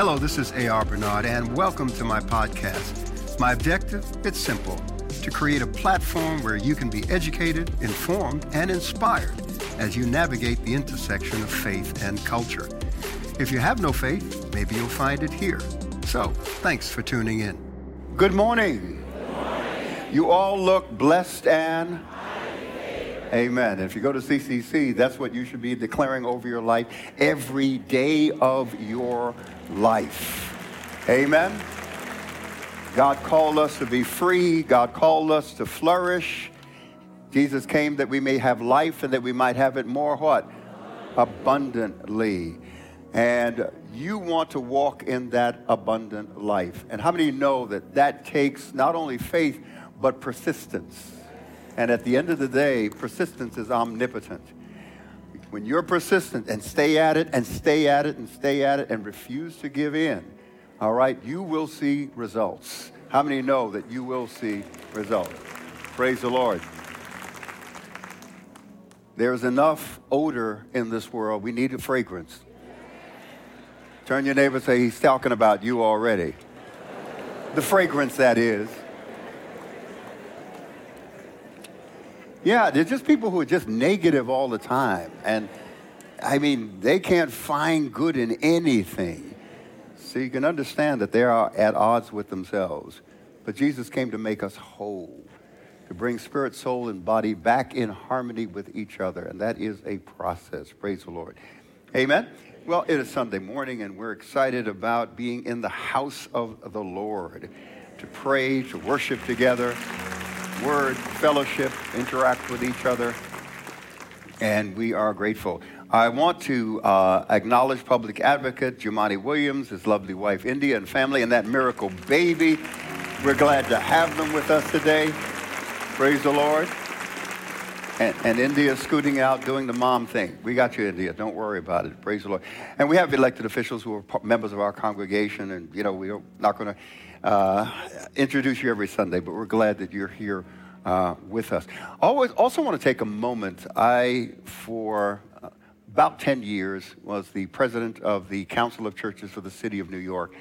Hello, this is A.R. Bernard, and welcome to my podcast. My objective? It's simple to create a platform where you can be educated, informed, and inspired as you navigate the intersection of faith and culture. If you have no faith, maybe you'll find it here. So, thanks for tuning in. Good morning. Good morning. You all look blessed and Amen. If you go to CCC, that's what you should be declaring over your life every day of your life. Amen. God called us to be free. God called us to flourish. Jesus came that we may have life and that we might have it more what? Abundantly. And you want to walk in that abundant life. And how many know that that takes not only faith, but persistence? And at the end of the day, persistence is omnipotent. When you're persistent and stay at it and stay at it and stay at it and refuse to give in, all right, you will see results. How many know that you will see results? Praise the Lord. There's enough odor in this world. We need a fragrance. Turn your neighbor and say, He's talking about you already. The fragrance, that is. Yeah, there's just people who are just negative all the time. And I mean, they can't find good in anything. So you can understand that they are at odds with themselves. But Jesus came to make us whole, to bring spirit, soul, and body back in harmony with each other. And that is a process. Praise the Lord. Amen. Well, it is Sunday morning, and we're excited about being in the house of the Lord to pray, to worship together word, fellowship, interact with each other, and we are grateful. I want to uh, acknowledge public advocate Jumaane Williams, his lovely wife India, and family, and that miracle baby. We're glad to have them with us today. Praise the Lord. And, and India scooting out doing the mom thing. We got you, India. Don't worry about it. Praise the Lord. And we have elected officials who are members of our congregation, and you know we're not going to uh, introduce you every Sunday, but we're glad that you're here uh, with us. Always, also want to take a moment. I, for uh, about 10 years, was the president of the Council of Churches for the City of New York.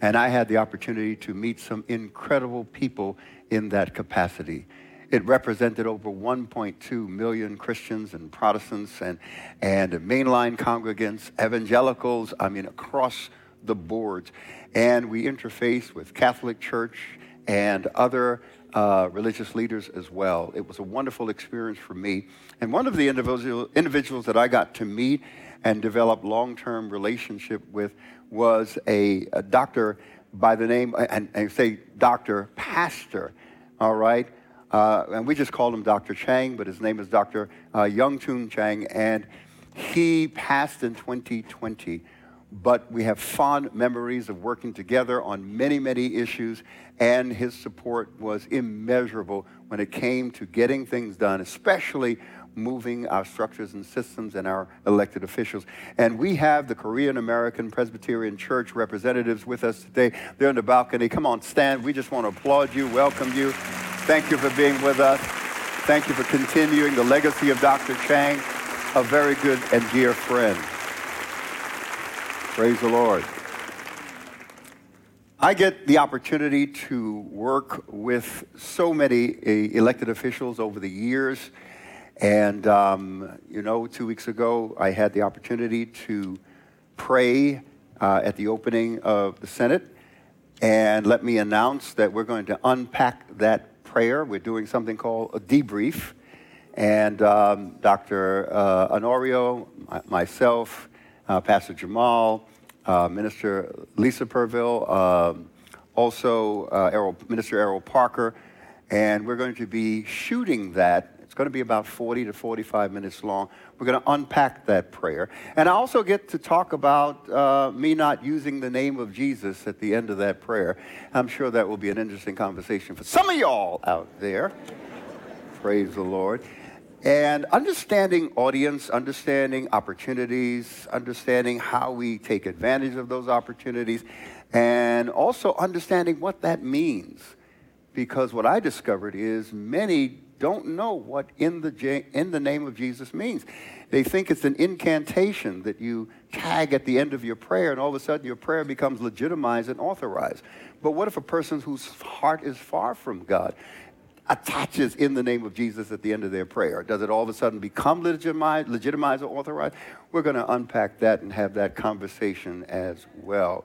And I had the opportunity to meet some incredible people in that capacity. It represented over 1.2 million Christians and Protestants and, and mainline congregants, evangelicals, I mean, across the boards and we interface with Catholic Church and other uh, religious leaders as well. It was a wonderful experience for me. And one of the individual, individuals that I got to meet and develop long-term relationship with was a, a doctor by the name, and, and say doctor, pastor, all right? Uh, and we just called him Dr. Chang, but his name is Dr. Uh, Young Tun Chang, and he passed in 2020 but we have fond memories of working together on many, many issues, and his support was immeasurable when it came to getting things done, especially moving our structures and systems and our elected officials. And we have the Korean American Presbyterian Church representatives with us today. They're in the balcony. Come on, stand. We just want to applaud you, welcome you. Thank you for being with us. Thank you for continuing the legacy of Dr. Chang, a very good and dear friend. Praise the Lord. I get the opportunity to work with so many uh, elected officials over the years. And, um, you know, two weeks ago, I had the opportunity to pray uh, at the opening of the Senate. And let me announce that we're going to unpack that prayer. We're doing something called a debrief. And um, Dr. Uh, Honorio, myself, Pastor Jamal, uh, Minister Lisa Purville, um, also uh, Errol, Minister Errol Parker, and we're going to be shooting that. It's going to be about 40 to 45 minutes long. We're going to unpack that prayer. And I also get to talk about uh, me not using the name of Jesus at the end of that prayer. I'm sure that will be an interesting conversation for some of y'all out there. Praise the Lord. And understanding audience, understanding opportunities, understanding how we take advantage of those opportunities, and also understanding what that means. Because what I discovered is many don't know what in the, in the name of Jesus means. They think it's an incantation that you tag at the end of your prayer, and all of a sudden your prayer becomes legitimized and authorized. But what if a person whose heart is far from God attaches in the name of Jesus at the end of their prayer? Does it all of a sudden become legitimized, legitimized or authorized? We're going to unpack that and have that conversation as well.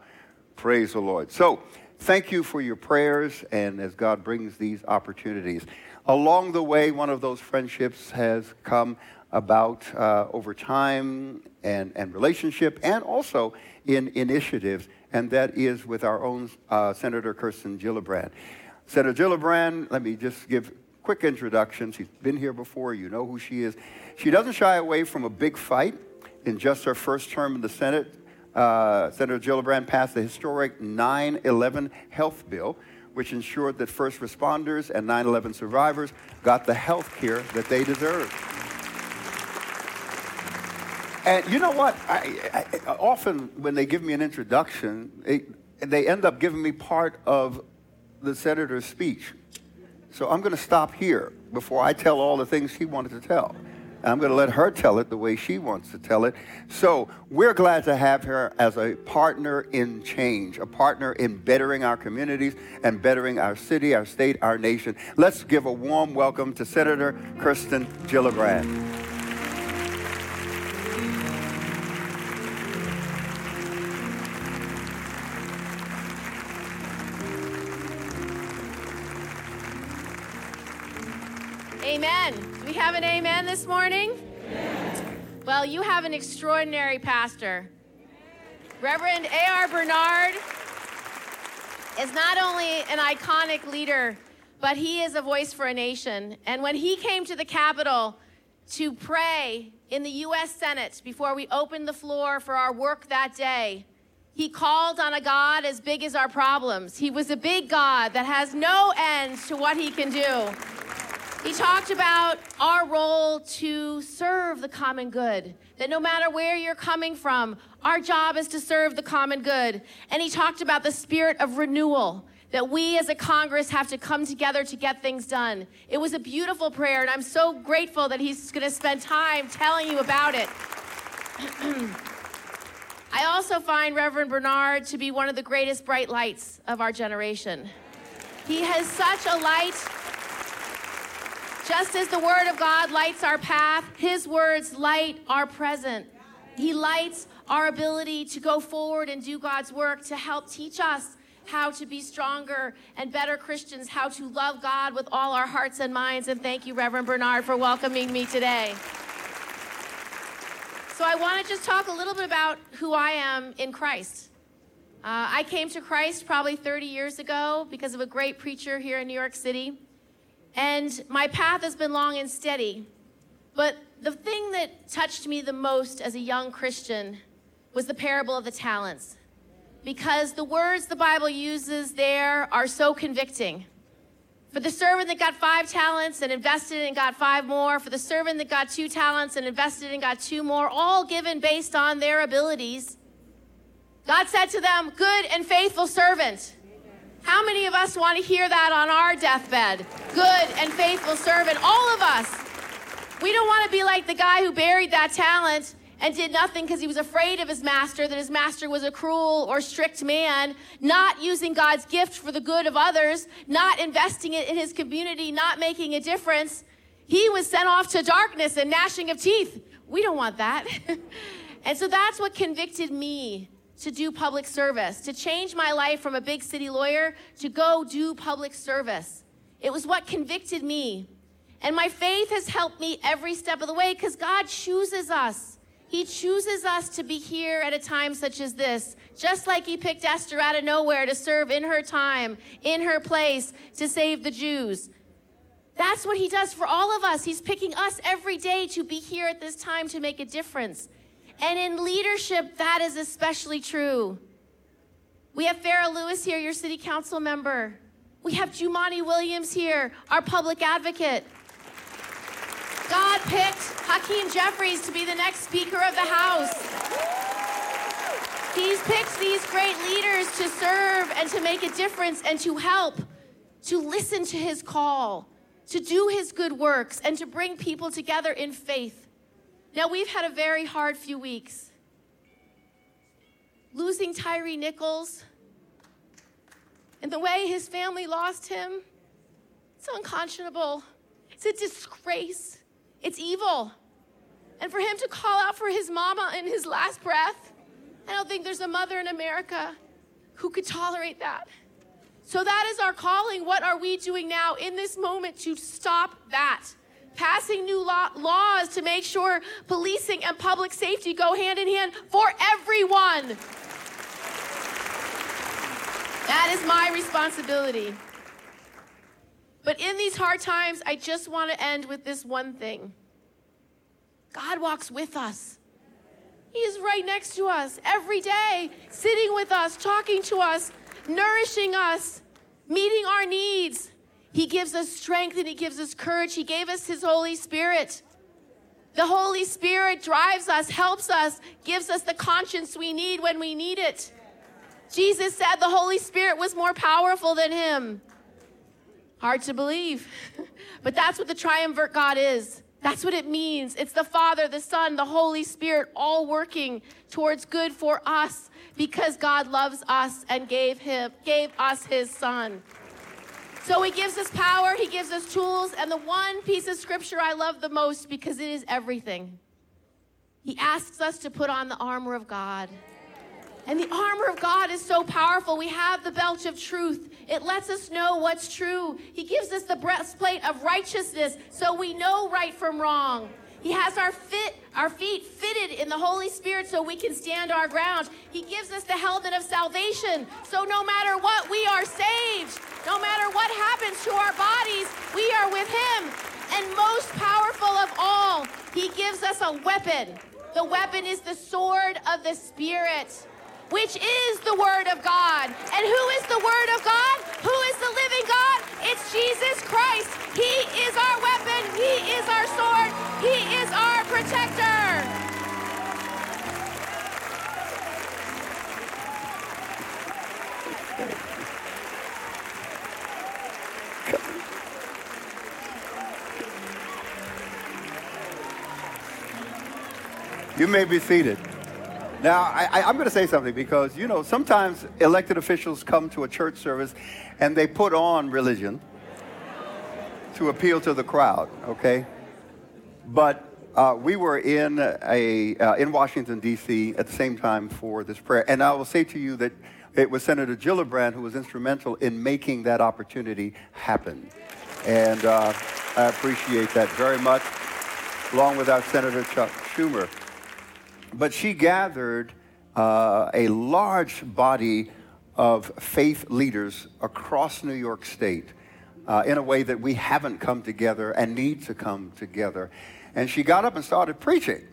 Praise the Lord. So, thank you for your prayers, and as God brings these opportunities. Along the way, one of those friendships has come about uh, over time and, and relationship, and also in initiatives, and that is with our own uh, Senator Kirsten Gillibrand. Senator Gillibrand, let me just give quick introduction. She's been here before. You know who she is. She doesn't shy away from a big fight. In just her first term in the Senate, uh, Senator Gillibrand passed the historic 9 11 health bill, which ensured that first responders and 9 11 survivors got the health care that they deserve. And you know what? I, I, often when they give me an introduction, they, they end up giving me part of the senator's speech. So I'm going to stop here before I tell all the things she wanted to tell. And I'm going to let her tell it the way she wants to tell it. So we're glad to have her as a partner in change, a partner in bettering our communities and bettering our city, our state, our nation. Let's give a warm welcome to Senator Kirsten Gillibrand. Have an amen this morning? Amen. Well, you have an extraordinary pastor. Reverend A.R. Bernard is not only an iconic leader, but he is a voice for a nation. And when he came to the Capitol to pray in the U.S. Senate before we opened the floor for our work that day, he called on a God as big as our problems. He was a big God that has no end to what he can do. He talked about our role to serve the common good, that no matter where you're coming from, our job is to serve the common good. And he talked about the spirit of renewal, that we as a Congress have to come together to get things done. It was a beautiful prayer, and I'm so grateful that he's going to spend time telling you about it. I also find Reverend Bernard to be one of the greatest bright lights of our generation. He has such a light just as the Word of God lights our path, His words light our present. He lights our ability to go forward and do God's work to help teach us how to be stronger and better Christians, how to love God with all our hearts and minds. And thank you, Reverend Bernard, for welcoming me today. So, I want to just talk a little bit about who I am in Christ. Uh, I came to Christ probably 30 years ago because of a great preacher here in New York City. And my path has been long and steady. But the thing that touched me the most as a young Christian was the parable of the talents. Because the words the Bible uses there are so convicting. For the servant that got five talents and invested and got five more, for the servant that got two talents and invested and got two more, all given based on their abilities. God said to them, Good and faithful servant. How many of us want to hear that on our deathbed? Good and faithful servant. All of us. We don't want to be like the guy who buried that talent and did nothing because he was afraid of his master, that his master was a cruel or strict man, not using God's gift for the good of others, not investing it in his community, not making a difference. He was sent off to darkness and gnashing of teeth. We don't want that. and so that's what convicted me to do public service, to change my life from a big city lawyer to go do public service. It was what convicted me. And my faith has helped me every step of the way because God chooses us. He chooses us to be here at a time such as this, just like He picked Esther out of nowhere to serve in her time, in her place, to save the Jews. That's what He does for all of us. He's picking us every day to be here at this time to make a difference. And in leadership, that is especially true. We have Farah Louis here, your city council member. We have Jumaane Williams here, our public advocate. God picked Hakeem Jeffries to be the next Speaker of the House. He's picked these great leaders to serve and to make a difference and to help, to listen to his call. to do his good works and to bring people together in faith. Now, we've had a very hard few weeks. Losing Tyre Nichols and the way his family lost him, it's unconscionable. It's a disgrace. It's evil. And for him to call out for his mama in his last breath, I don't think there's a mother in America who could tolerate that. So that is our calling. What are we doing now in this moment to stop that? Passing new law- laws to make sure policing and public safety go hand in hand for everyone. That is my responsibility. But in these hard times, I just want to end with this one thing God walks with us. He is right next to us every day, sitting with us, talking to us, nourishing us, meeting our needs. He gives us strength and He gives us courage. He gave us His Holy Spirit. The Holy Spirit drives us, helps us, gives us the conscience we need when we need it. Jesus said the Holy Spirit was more powerful than Him. Hard to believe, but that's what the triumvirate God is. That's what it means. It's the Father, the Son, the Holy Spirit all working towards good for us because God loves us and gave him gave us his son. So he gives us power, he gives us tools, and the one piece of scripture I love the most because it is everything. He asks us to put on the armor of God. And the armor of God is so powerful. We have the belt of truth. It lets us know what's true. He gives us the breastplate of righteousness so we know right from wrong. He has our fit, our feet fitted in the Holy Spirit so we can stand our ground. He gives us the helmet of salvation. So no matter what, we are saved. No matter what happens to our bodies, we are with him. And most powerful of all, he gives us a weapon. The weapon is the sword of the Spirit which is the Word of God. And who is the Word of God? Who is the living God? It's Jesus Christ. He is our weapon, He is our sword, He is our protector. You may be seated. Now, I, am going to say something because, you know, sometimes elected officials come to a church service and they put on religion to appeal to the crowd, okay? But uh, we were in, a, uh, in Washington, D.C. at the same time for this prayer. And I will say to you that it was Senator Gillibrand who was instrumental in making that opportunity happen. And uh, I appreciate that very much, along with our Senator Chuck Schumer but she gathered uh, a large body of faith leaders across New York State uh, in a way that we haven't come together and need to come together. And she got up and started preaching.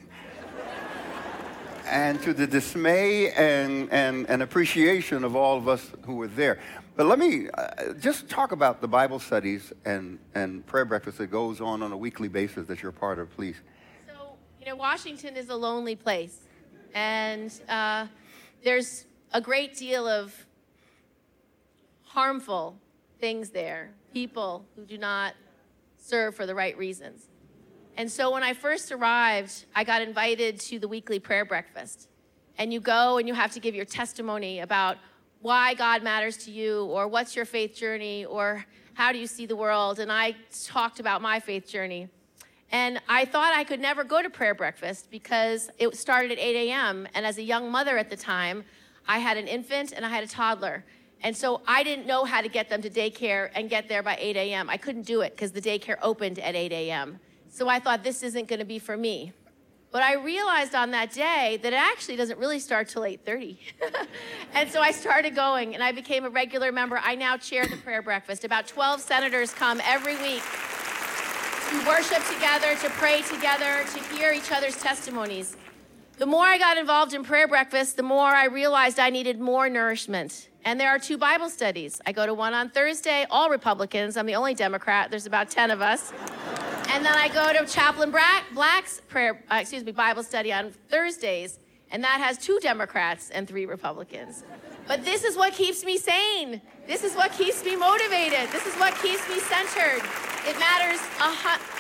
and to the dismay and, and, and appreciation of all of us who were there. But let me uh, just talk about the Bible studies and, and prayer breakfast that goes on on a weekly basis that you're part of, please. You know, Washington is a lonely place, and uh, there's a great deal of harmful things there, people who do not serve for the right reasons. And so when I first arrived, I got invited to the weekly prayer breakfast. And you go and you have to give your testimony about why God matters to you, or what's your faith journey, or how do you see the world. And I talked about my faith journey. And I thought I could never go to prayer breakfast because it started at 8 a.m. And as a young mother at the time, I had an infant and I had a toddler. And so I didn't know how to get them to daycare and get there by 8 a.m. I couldn't do it because the daycare opened at 8 a.m. So I thought this isn't going to be for me. But I realized on that day that it actually doesn't really start till 8:30. and so I started going and I became a regular member. I now chair the prayer breakfast. About 12 senators come every week to worship together, to pray together, to hear each other's testimonies. The more I got involved in prayer breakfast, the more I realized I needed more nourishment. And there are two Bible studies. I go to one on Thursday, all Republicans. I'm the only Democrat. There's about 10 of us. And then I go to Chaplain Black's prayer, uh, excuse me, Bible study on Thursdays, and that has two Democrats and three Republicans. But this is what keeps me sane. This is what keeps me motivated. This is what keeps me centered. It matters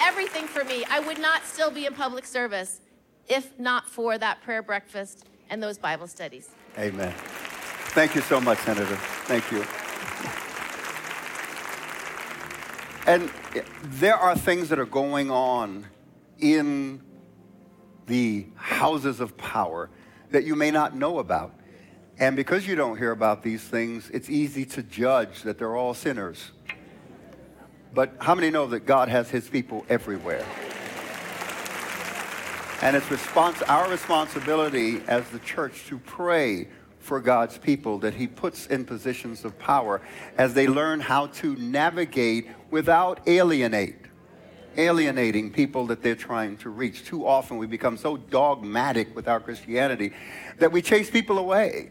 everything for me. I would not still be in public service if not for that prayer breakfast and those Bible studies. Amen. Thank you so much, Senator. Thank you. And there are things that are going on in the houses of power that you may not know about. And because you don't hear about these things, it's easy to judge that they're all sinners. But how many know that God has his people everywhere? And it's respons- our responsibility as the church to pray for God's people that he puts in positions of power as they learn how to navigate without alienate alienating people that they're trying to reach. Too often we become so dogmatic with our Christianity that we chase people away.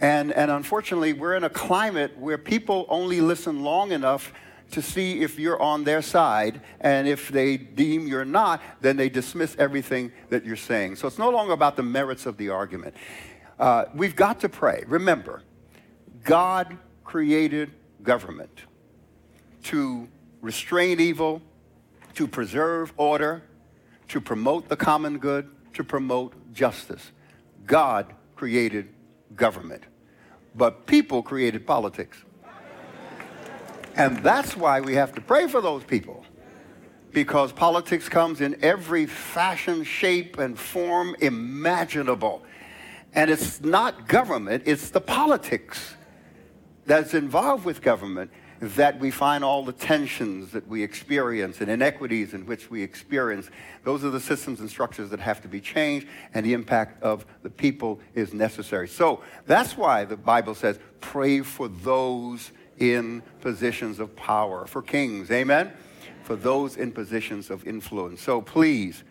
And, and unfortunately, we're in a climate where people only listen long enough to see if you're on their side. And if they deem you're not, then they dismiss everything that you're saying. So it's no longer about the merits of the argument. Uh, we've got to pray. Remember, God created government to restrain evil, to preserve order, to promote the common good, to promote justice. God created government, but people created politics. And that's why we have to pray for those people. Because politics comes in every fashion, shape, and form imaginable. And it's not government, it's the politics that's involved with government that we find all the tensions that we experience and inequities in which we experience. Those are the systems and structures that have to be changed, and the impact of the people is necessary. So that's why the Bible says, pray for those in positions of power, for kings, amen? For those in positions of influence. So please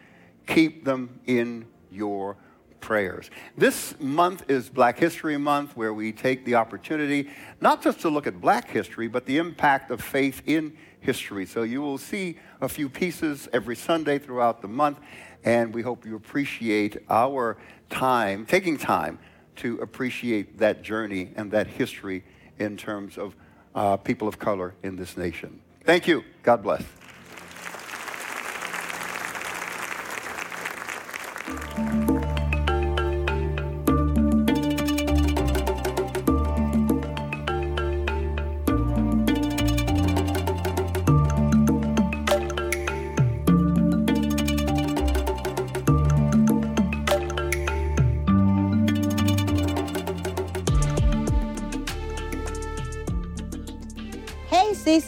keep them in your prayers. This month is Black History Month, where we take the opportunity not just to look at black history, but the impact of faith in history. So you will see a few pieces every Sunday throughout the month, and we hope you appreciate our time, taking time to appreciate that journey and that history in terms of uh, people of color in this nation. Thank you. God bless.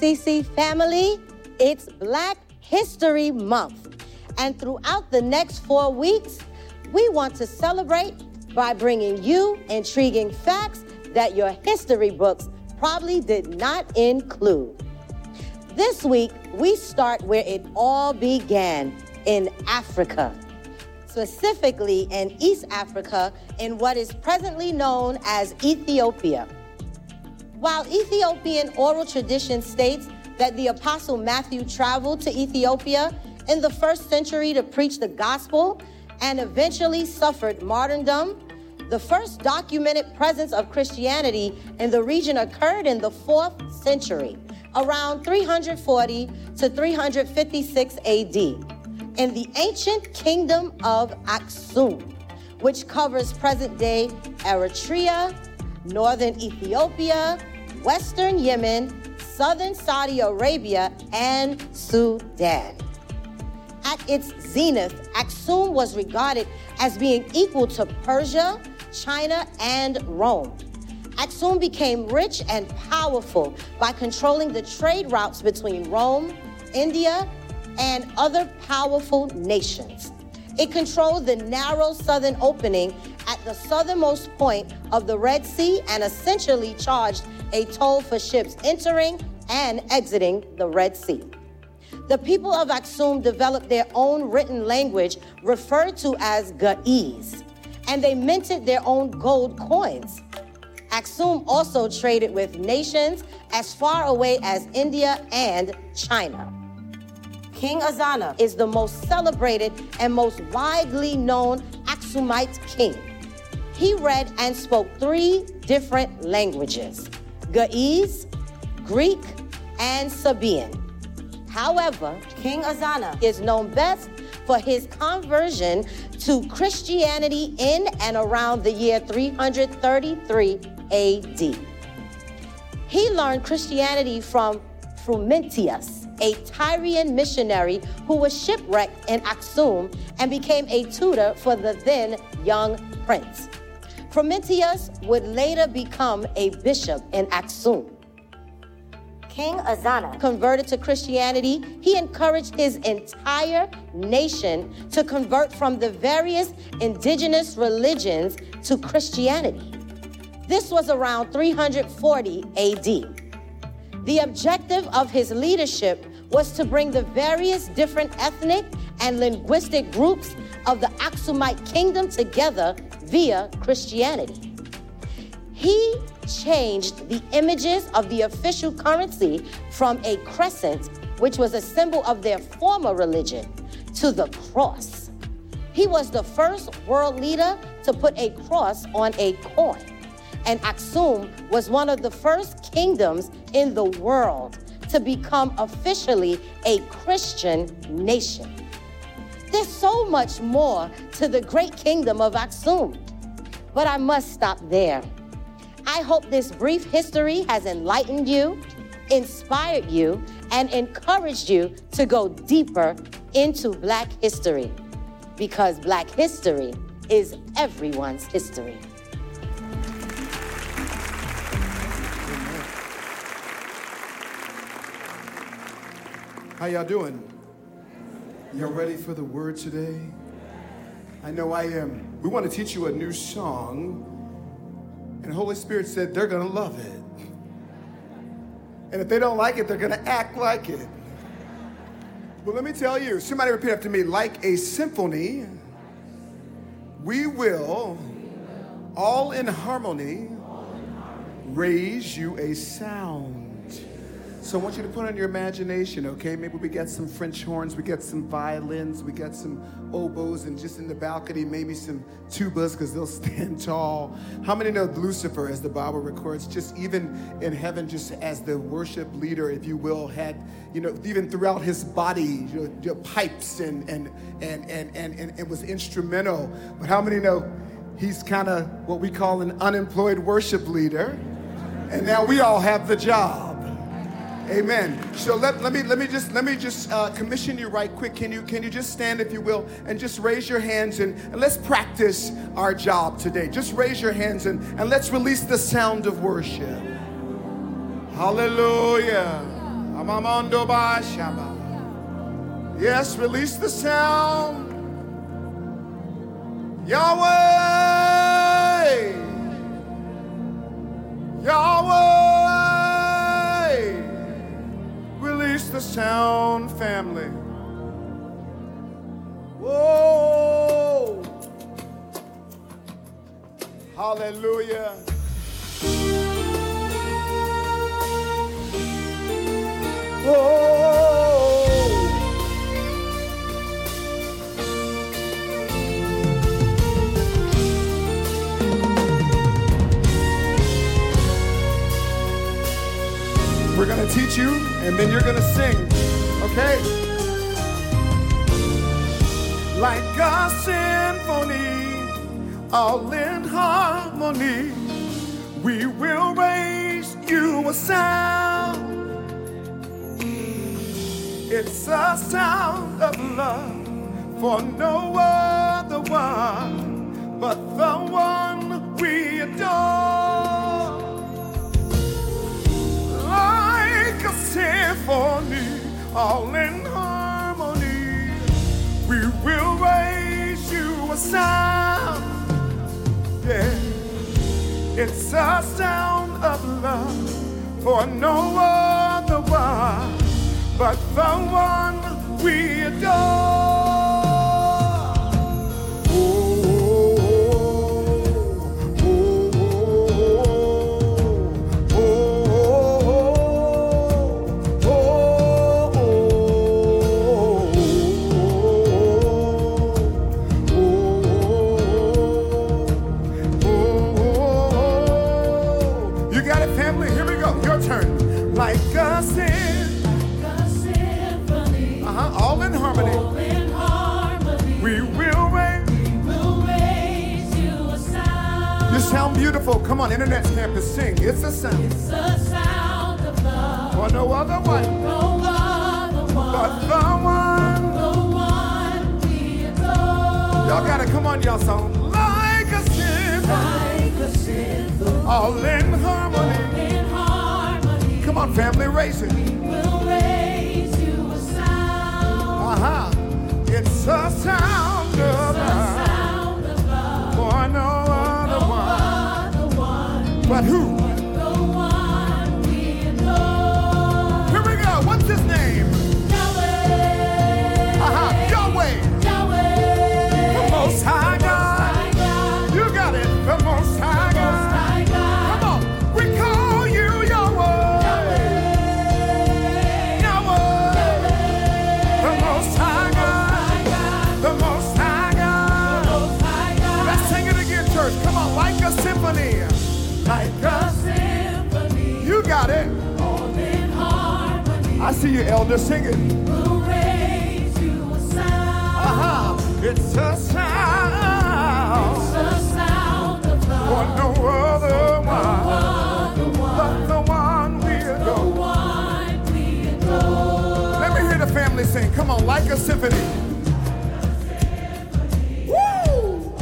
CCC family, it's Black History Month. And throughout the next four weeks, we want to celebrate by bringing you intriguing facts that your history books probably did not include. This week, we start where it all began in Africa, specifically in East Africa, in what is presently known as Ethiopia. While Ethiopian oral tradition states that the Apostle Matthew traveled to Ethiopia in the first century to preach the gospel and eventually suffered martyrdom, the first documented presence of Christianity in the region occurred in the fourth century, around 340 to 356 AD, in the ancient kingdom of Aksum, which covers present day Eritrea, northern Ethiopia, western Yemen, southern Saudi Arabia, and Sudan. At its zenith, Aksum was regarded as being equal to Persia, China, and Rome. Aksum became rich and powerful by controlling the trade routes between Rome, India, and other powerful nations. It controlled the narrow southern opening at the southernmost point of the Red Sea and essentially charged a toll for ships entering and exiting the Red Sea. The people of Aksum developed their own written language referred to as Ge'ez, and they minted their own gold coins. Aksum also traded with nations as far away as India and China. King Ezana is the most celebrated and most widely known Aksumite king. He read and spoke three different languages Ge'ez, Greek, and Sabaean. However, King Ezana is known best for his conversion to Christianity in and around the year 333 AD. He learned Christianity from Frumentius, a Tyrian missionary who was shipwrecked in Aksum and became a tutor for the then young prince. Frumentius would later become a bishop in Aksum. King Ezana converted to Christianity, he encouraged his entire nation to convert from the various indigenous religions to Christianity. This was around 340 AD. The objective of his leadership was to bring the various different ethnic and linguistic groups of the Aksumite kingdom together via Christianity. He changed the images of the official currency from a crescent, which was a symbol of their former religion, to the cross. He was the first world leader to put a cross on a coin. And Aksum was one of the first kingdoms in the world to become officially a Christian nation. There's so much more to the great kingdom of Aksum. But I must stop there. I hope this brief history has enlightened you, inspired you, and encouraged you to go deeper into Black history because Black history is everyone's history. How y'all doing? Y'all ready for the word today? I know I am. We want to teach you a new song and Holy Spirit said they're going to love it. And if they don't like it, they're going to act like it. But let me tell you, somebody repeat after me like a symphony, we will, all in harmony, raise you a sound. So I want you to put on your imagination, okay? Maybe we got some French horns, we got some violins, we got some oboes, and just in the balcony, maybe some tubas because they'll stand tall. How many know Lucifer, as the Bible records, just even in heaven, just as the worship leader, if you will, had, you know, even throughout his body, you know, pipes and, and, and, and, and, and, and was instrumental. But how many know he's kind of what we call an unemployed worship leader? And now we all have the job. Amen. So let, let me let me just let me just uh, commission you right quick. Can you can you just stand if you will and just raise your hands and, and let's practice our job today. Just raise your hands and, and let's release the sound of worship. Hallelujah. Yes, release the sound. Yahweh. Yahweh. The sound family. Whoa! Hallelujah. Whoa! We're going to teach you, and then you're going to sing, okay? Like a symphony, all in harmony, we will raise you a sound. It's a sound of love for no other one but the one we adore. All in harmony. We will raise you a sound. Yeah, it's a sound of love for no other one but the one we adore. Beautiful. Come on, Internet's campus, sing. It's a sound. It's the sound of love. For no other one. No other one. But the one. The one we adore. Y'all gotta come on, y'all song. Like a symphony. Like a symphony. All in harmony. In harmony. Come on, family, raise it. We'll raise you a sound. Uh-huh. It's a sound The of love. But who? You, elder. Sing it. We'll raise you a sound. Uh-huh. It's a sound. The sound of For no other one. The one. But the one we The adore. one we adore. Let me hear the family sing. Come on, like a symphony. Woo!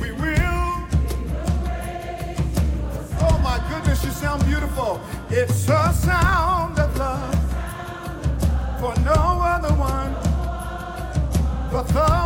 We but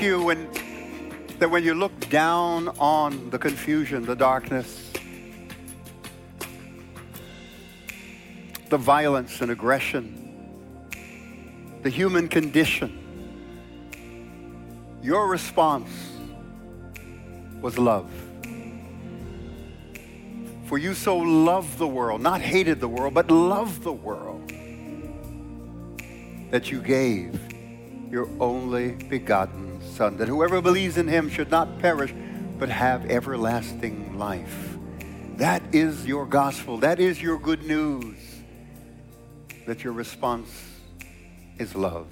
You when, that when you look down on the confusion, the darkness, the violence and aggression, the human condition, your response was love. For you so loved the world, not hated the world, but loved the world, that you gave your only begotten Son, that whoever believes in him should not perish, but have everlasting life. That is your gospel. That is your good news. That your response is love.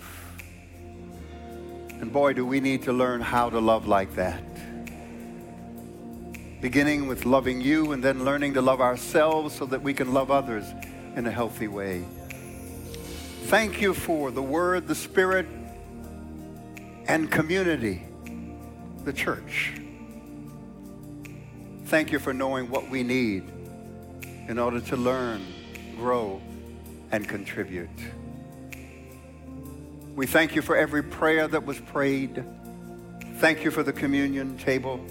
And boy, do we need to learn how to love like that beginning with loving you and then learning to love ourselves so that we can love others in a healthy way. Thank you for the Word, the Spirit, and community, the church. Thank you for knowing what we need in order to learn, grow, and contribute. We thank you for every prayer that was prayed. Thank you for the communion table.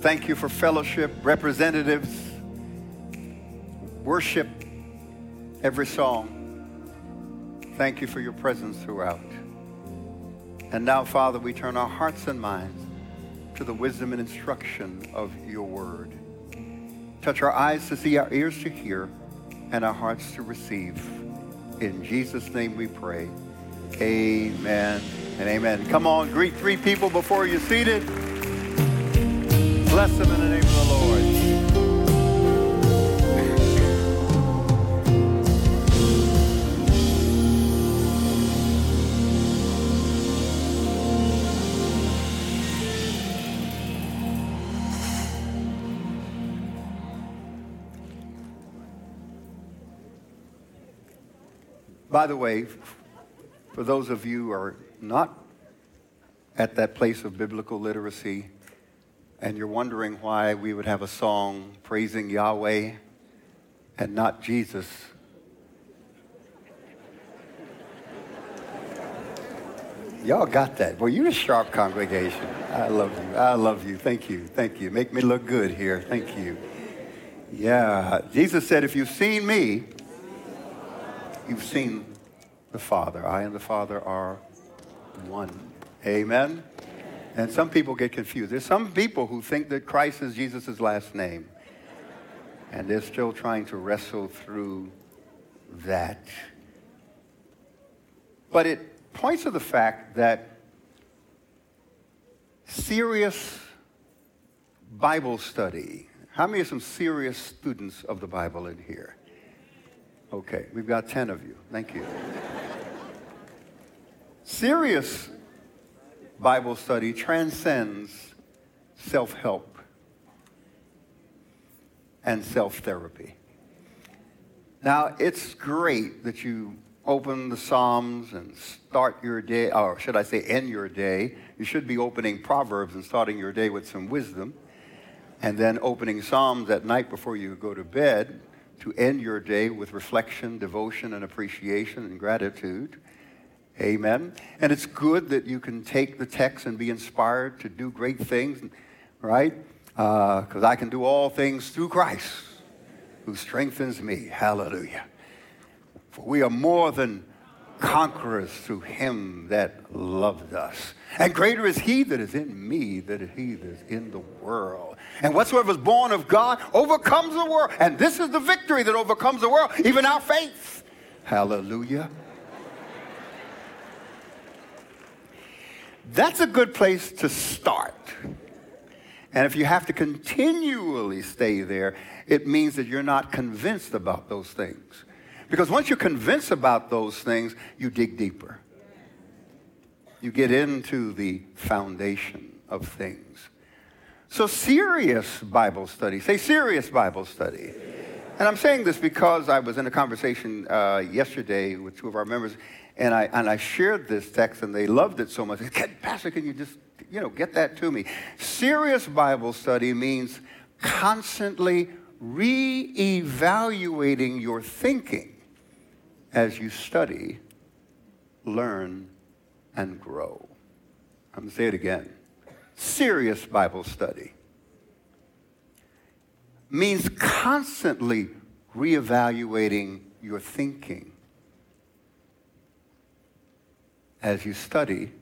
Thank you for fellowship, representatives, worship, every song. Thank you for your presence throughout. And now, Father, we turn our hearts and minds to the wisdom and instruction of your word. Touch our eyes to see, our ears to hear, and our hearts to receive. In Jesus' name we pray. Amen and amen. Come on, greet three people before you're seated. Bless them in the name of the Lord. By the way, for those of you who are not at that place of biblical literacy, and you're wondering why we would have a song praising Yahweh and not Jesus. Y'all got that. Well, you're a sharp congregation. I love you. I love you. Thank you. Thank you. Make me look good here. Thank you. Yeah. Jesus said, if you've seen me, you've seen the Father. I and the Father are one. Amen. And some people get confused. There's some people who think that Christ is Jesus' last name. And they're still trying to wrestle through that. But it points to the fact that serious Bible study. How many are some serious students of the Bible in here? Okay, we've got 10 of you. Thank you. serious Bible study transcends self help and self therapy. Now, it's great that you open the Psalms and start your day, or should I say, end your day. You should be opening Proverbs and starting your day with some wisdom, and then opening Psalms at night before you go to bed to end your day with reflection, devotion, and appreciation and gratitude. Amen. And it's good that you can take the text and be inspired to do great things, right? Uh, because I can do all things through Christ who strengthens me. Hallelujah. For we are more than conquerors through him that loved us. And greater is he that is in me than he that is in the world. And whatsoever is born of God overcomes the world. And this is the victory that overcomes the world, even our faith. Hallelujah. That's a good place to start. And if you have to continually stay there, it means that you're not convinced about those things. Because once you're convinced about those things, you dig deeper. You get into the foundation of things. So, serious Bible study, say serious Bible study. And I'm saying this because I was in a conversation uh, yesterday with two of our members, and I, and I shared this text, and they loved it so much. Said, Pastor, can you just, you know, get that to me? Serious Bible study means constantly re-evaluating your thinking as you study, learn, and grow. I'm going to say it again. Serious Bible study means constantly reevaluating your thinking as you study,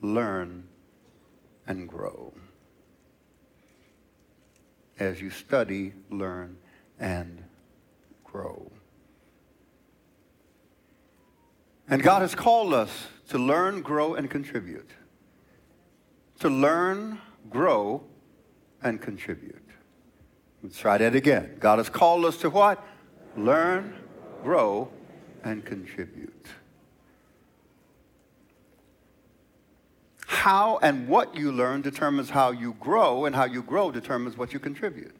learn, and grow. As you study, learn, and grow. And God has called us to learn, grow, and contribute. To learn, grow, and contribute. Let's try that again. God has called us to what? Learn, grow, and contribute. How and what you learn determines how you grow, and how you grow determines what you contribute.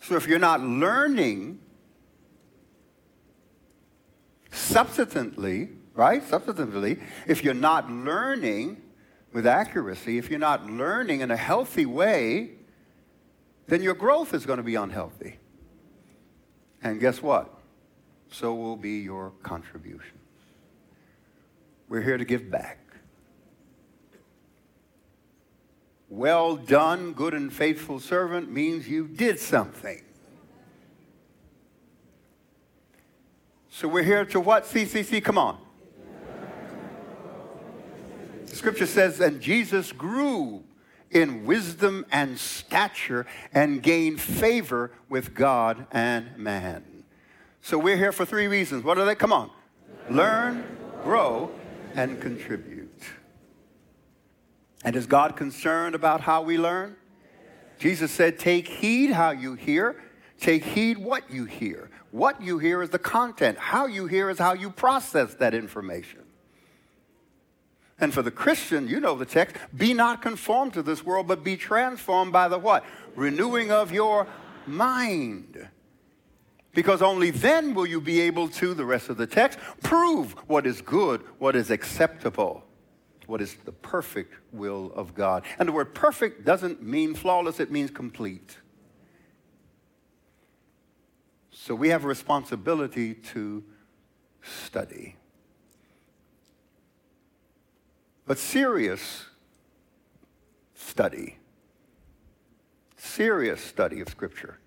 So if you're not learning substantively, right? Substantively, if you're not learning with accuracy, if you're not learning in a healthy way, then your growth is going to be unhealthy. And guess what? So will be your contributions. We're here to give back. Well done, good and faithful servant means you did something. So we're here to what? CCC, come on. The scripture says, and Jesus grew in wisdom and stature and gained favor with God and man. So we're here for three reasons. What are they? Come on. Learn, grow, and contribute. And is God concerned about how we learn? Jesus said, Take heed how you hear, take heed what you hear. What you hear is the content. How you hear is how you process that information. And for the Christian, you know the text, be not conformed to this world, but be transformed by the what? Renewing of your mind. Because only then will you be able to, the rest of the text, prove what is good, what is acceptable, what is the perfect will of God. And the word perfect doesn't mean flawless, it means complete. So we have a responsibility to study. But serious study, serious study of Scripture,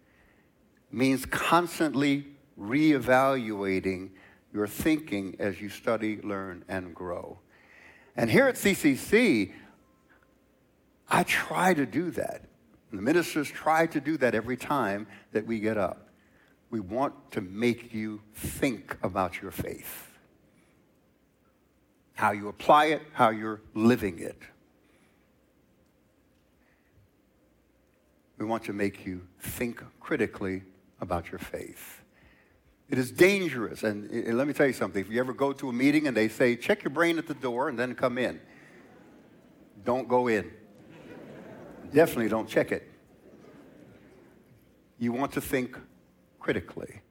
means constantly reevaluating your thinking as you study, learn, and grow. And here at CCC, I try to do that. The ministers try to do that every time that we get up we want to make you think about your faith, how you apply it, how you're living it. We want to make you think critically about your faith. It is dangerous. And let me tell you something. If you ever go to a meeting and they say, check your brain at the door and then come in, don't go in. Definitely don't check it. You want to think critically.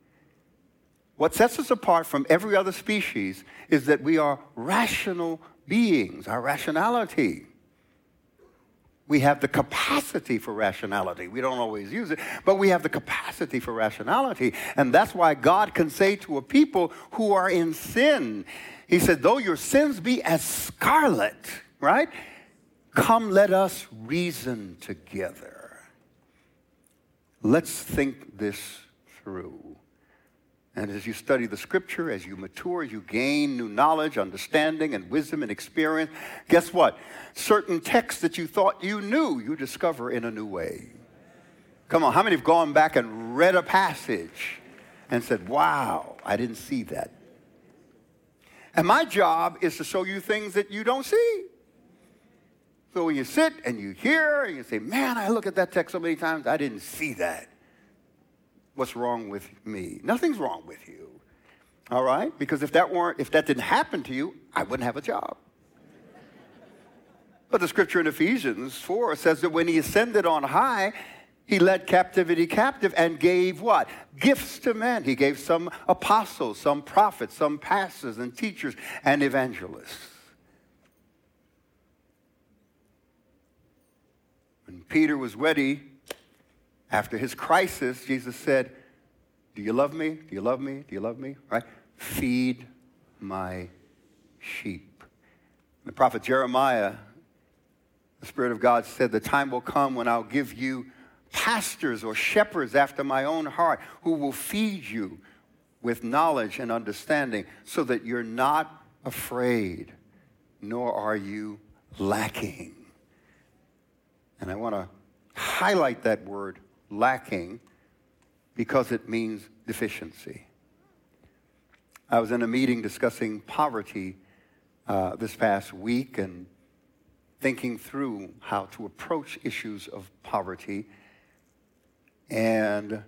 What sets us apart from every other species is that we are rational beings, our rationality. We have the capacity for rationality. We don't always use it, but we have the capacity for rationality. And that's why God can say to a people who are in sin, He said, Though your sins be as scarlet, right? Come, let us reason together. Let's think this through. And as you study the scripture, as you mature, you gain new knowledge, understanding, and wisdom and experience. Guess what? Certain texts that you thought you knew, you discover in a new way. Come on, how many have gone back and read a passage and said, wow, I didn't see that? And my job is to show you things that you don't see. So when you sit and you hear and you say, man, I look at that text so many times, I didn't see that. What's wrong with me? Nothing's wrong with you. All right? Because if that weren't, if that didn't happen to you, I wouldn't have a job. But the scripture in Ephesians 4 says that when he ascended on high, he led captivity captive and gave what? Gifts to men. He gave some apostles, some prophets, some pastors and teachers and evangelists. When Peter was ready, after his crisis, Jesus said, Do you love me? Do you love me? Do you love me? Right? Feed my sheep. The prophet Jeremiah, the Spirit of God said, The time will come when I'll give you pastors or shepherds after my own heart who will feed you with knowledge and understanding so that you're not afraid, nor are you lacking. And I want to highlight that word lacking because it means deficiency. I was in a meeting discussing poverty uh, this past week and thinking through how to approach issues of poverty and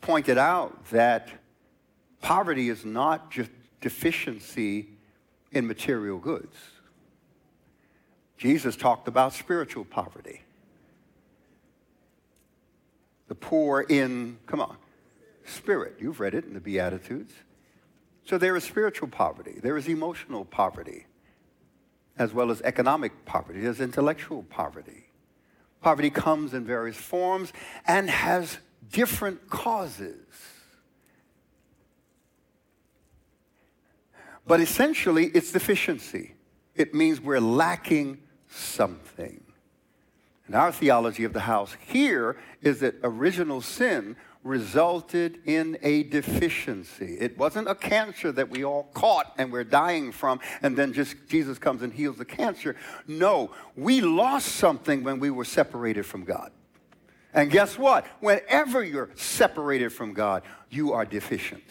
pointed out that poverty is not just deficiency in material goods. Jesus talked about spiritual poverty. The poor in, come on, spirit. You've read it in the Beatitudes. So there is spiritual poverty, there is emotional poverty, as well as economic poverty, there's intellectual poverty. Poverty comes in various forms and has different causes. But essentially, it's deficiency. It means we're lacking something. And our theology of the house here is that original sin resulted in a deficiency. It wasn't a cancer that we all caught and we're dying from, and then just Jesus comes and heals the cancer. No, we lost something when we were separated from God. And guess what? Whenever you're separated from God, you are deficient.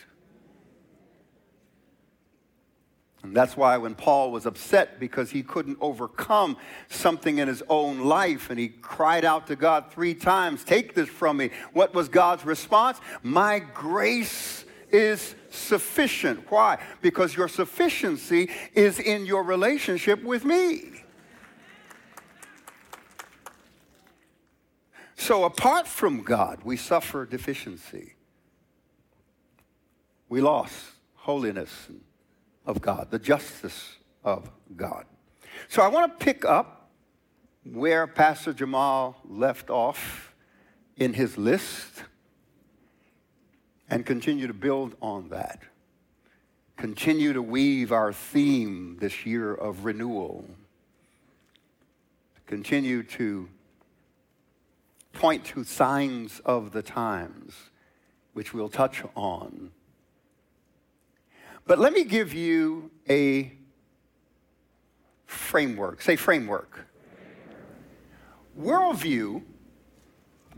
And that's why when Paul was upset because he couldn't overcome something in his own life and he cried out to God three times, Take this from me. What was God's response? My grace is sufficient. Why? Because your sufficiency is in your relationship with me. So apart from God, we suffer deficiency. We lost holiness of God, the justice of God. So I want to pick up where Pastor Jamal left off in his list and continue to build on that. Continue to weave our theme this year of renewal. Continue to point to signs of the times, which we'll touch on but let me give you a framework. Say framework. Worldview,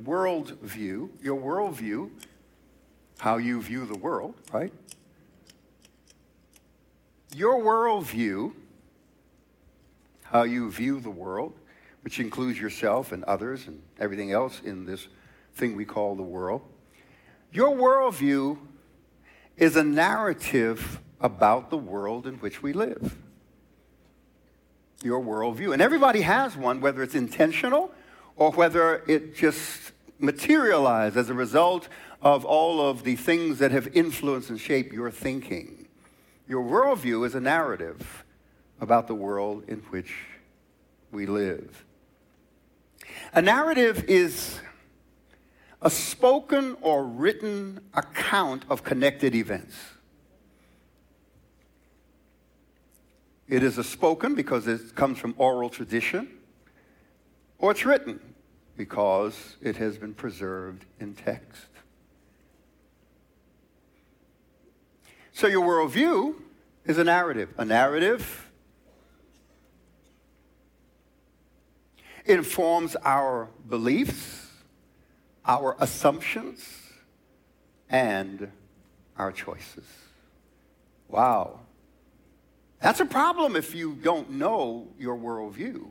worldview, your worldview, how you view the world, right? Your worldview, how you view the world, which includes yourself and others and everything else in this thing we call the world. Your worldview is a narrative about the world in which we live. Your worldview. And everybody has one, whether it's intentional or whether it just materialized as a result of all of the things that have influenced and shaped your thinking. Your worldview is a narrative about the world in which we live. A narrative is a spoken or written account of connected events. It is a spoken because it comes from oral tradition, or it's written because it has been preserved in text. So your worldview is a narrative. A narrative informs our beliefs, our assumptions, and our choices. Wow. That's a problem if you don't know your worldview.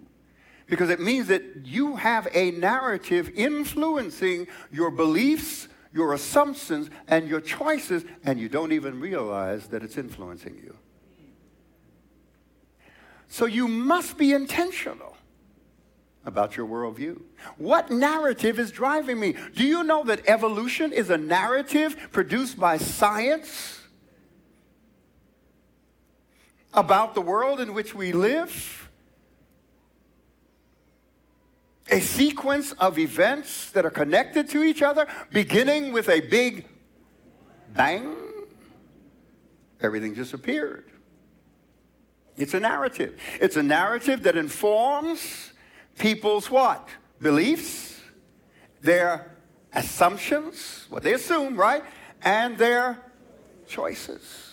Because it means that you have a narrative influencing your beliefs, your assumptions, and your choices, and you don't even realize that it's influencing you. So you must be intentional about your worldview. What narrative is driving me? Do you know that evolution is a narrative produced by science about the world in which we live? A sequence of events that are connected to each other, beginning with a big bang, everything just appeared. It's a narrative. It's a narrative that informs people's what? Beliefs, their assumptions, what they assume, right? And their choices.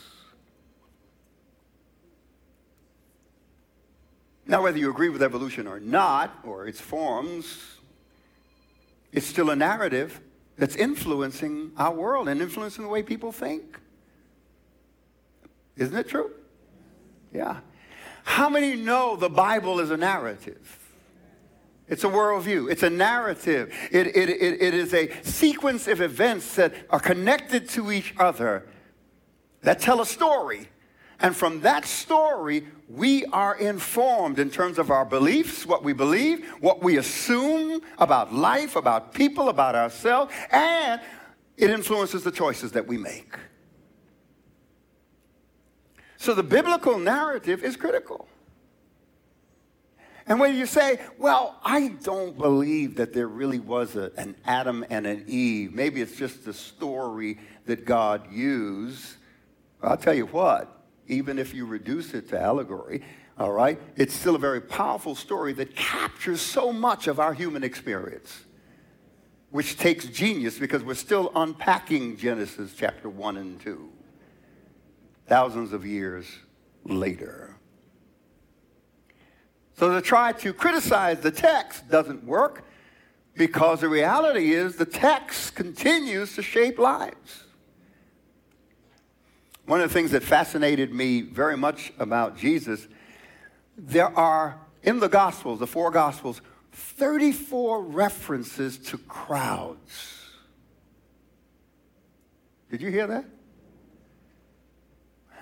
Now, whether you agree with evolution or not, or its forms, it's still a narrative that's influencing our world and influencing the way people think. Isn't it true? Yeah. How many know the Bible is a narrative? It's a worldview. It's a narrative. It, it, it, it is a sequence of events that are connected to each other that tell a story. And from that story, we are informed in terms of our beliefs, what we believe, what we assume about life, about people, about ourselves, and it influences the choices that we make. So the biblical narrative is critical. And when you say, well, I don't believe that there really was a, an Adam and an Eve, maybe it's just a story that God used, I'll tell you what, even if you reduce it to allegory, all right, it's still a very powerful story that captures so much of our human experience, which takes genius because we're still unpacking Genesis chapter 1 and 2, thousands of years later. So to try to criticize the text doesn't work because the reality is the text continues to shape lives. One of the things that fascinated me very much about Jesus, there are in the Gospels, the four Gospels, 34 references to crowds. Did you hear that?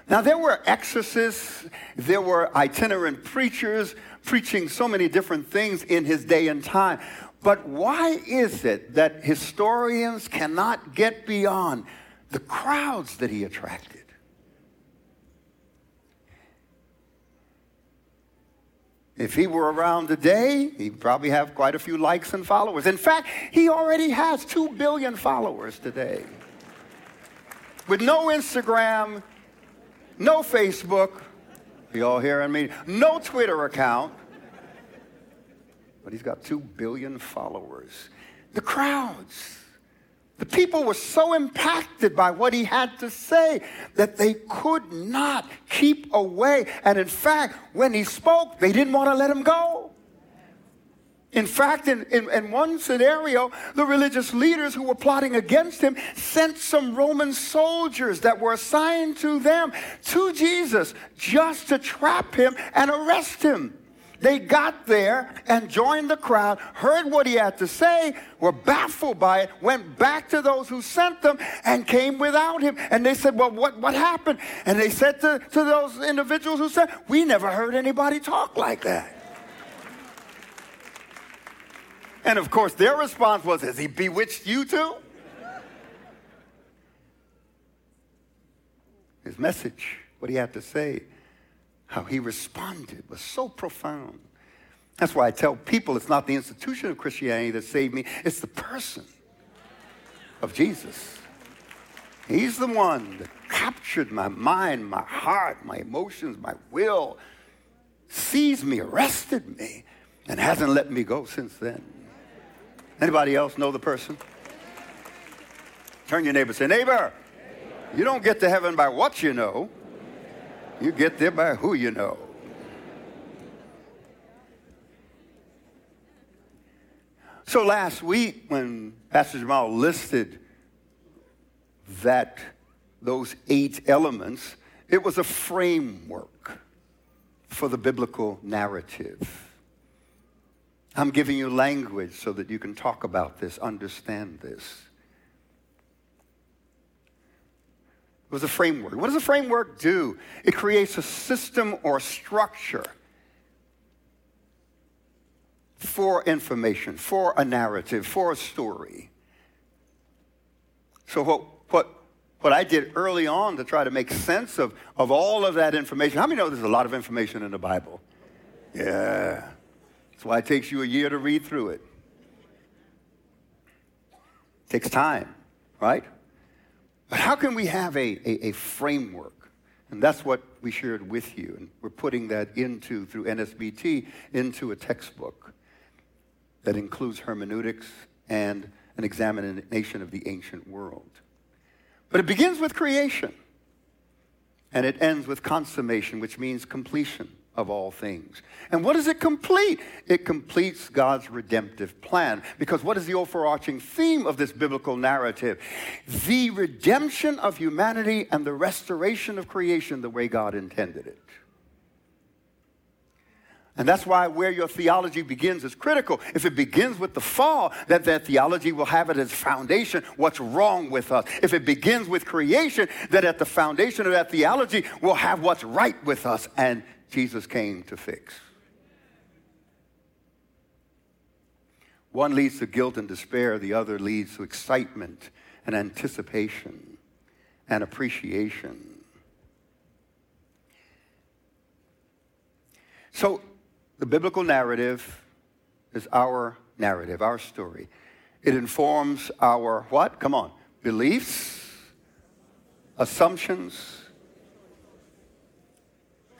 Now, there were exorcists, there were itinerant preachers preaching so many different things in his day and time. But why is it that historians cannot get beyond the crowds that he attracted? If he were around today, he'd probably have quite a few likes and followers. In fact, he already has 2 billion followers today. With no Instagram, no Facebook, you all hearing me? No Twitter account, but he's got 2 billion followers. The crowds. The people were so impacted by what he had to say that they could not keep away. And in fact, when he spoke, they didn't want to let him go. In fact, in, in, in, one scenario, the religious leaders who were plotting against him sent some Roman soldiers that were assigned to them to Jesus just to trap him and arrest him. They got there and joined the crowd, heard what he had to say, were baffled by it, went back to those who sent them, and came without him. And they said, Well, what, what happened? And they said to, to those individuals who said, We never heard anybody talk like that. And of course, their response was, Has he bewitched you too? His message, what he had to say, how he responded was so profound. That's why I tell people it's not the institution of Christianity that saved me, it's the person of Jesus. He's the one that captured my mind, my heart, my emotions, my will, seized me, arrested me, and hasn't let me go since then. Anybody else know the person? Turn your neighbor say, neighbor, you don't get to heaven by what you know. You get there by who you know. So last week, when Pastor Jamal listed that those eight elements, it was a framework for the biblical narrative. I'm giving you language so that you can talk about this, understand this. It was a framework. What does a framework do? It creates a system or structure for information, for a narrative, for a story. So, what, what, what I did early on to try to make sense of, of all of that information, how many know there's a lot of information in the Bible? Yeah. That's why it takes you a year to read through it. it takes time, right? But how can we have a, a, a framework? And that's what we shared with you. And we're putting that into, through NSBT, into a textbook that includes hermeneutics and an examination of the ancient world. But it begins with creation, and it ends with consummation, which means completion of all things. And what does it complete? It completes God's redemptive plan. Because what is the overarching theme of this biblical narrative? The redemption of humanity and the restoration of creation the way God intended it. And that's why where your theology begins is critical. If it begins with the fall, that that theology will have it as foundation what's wrong with us. If it begins with creation, that at the foundation of that theology will have what's right with us. And Jesus came to fix. One leads to guilt and despair, the other leads to excitement and anticipation and appreciation. So, the biblical narrative is our narrative, our story. It informs our what? Come on. Beliefs, assumptions,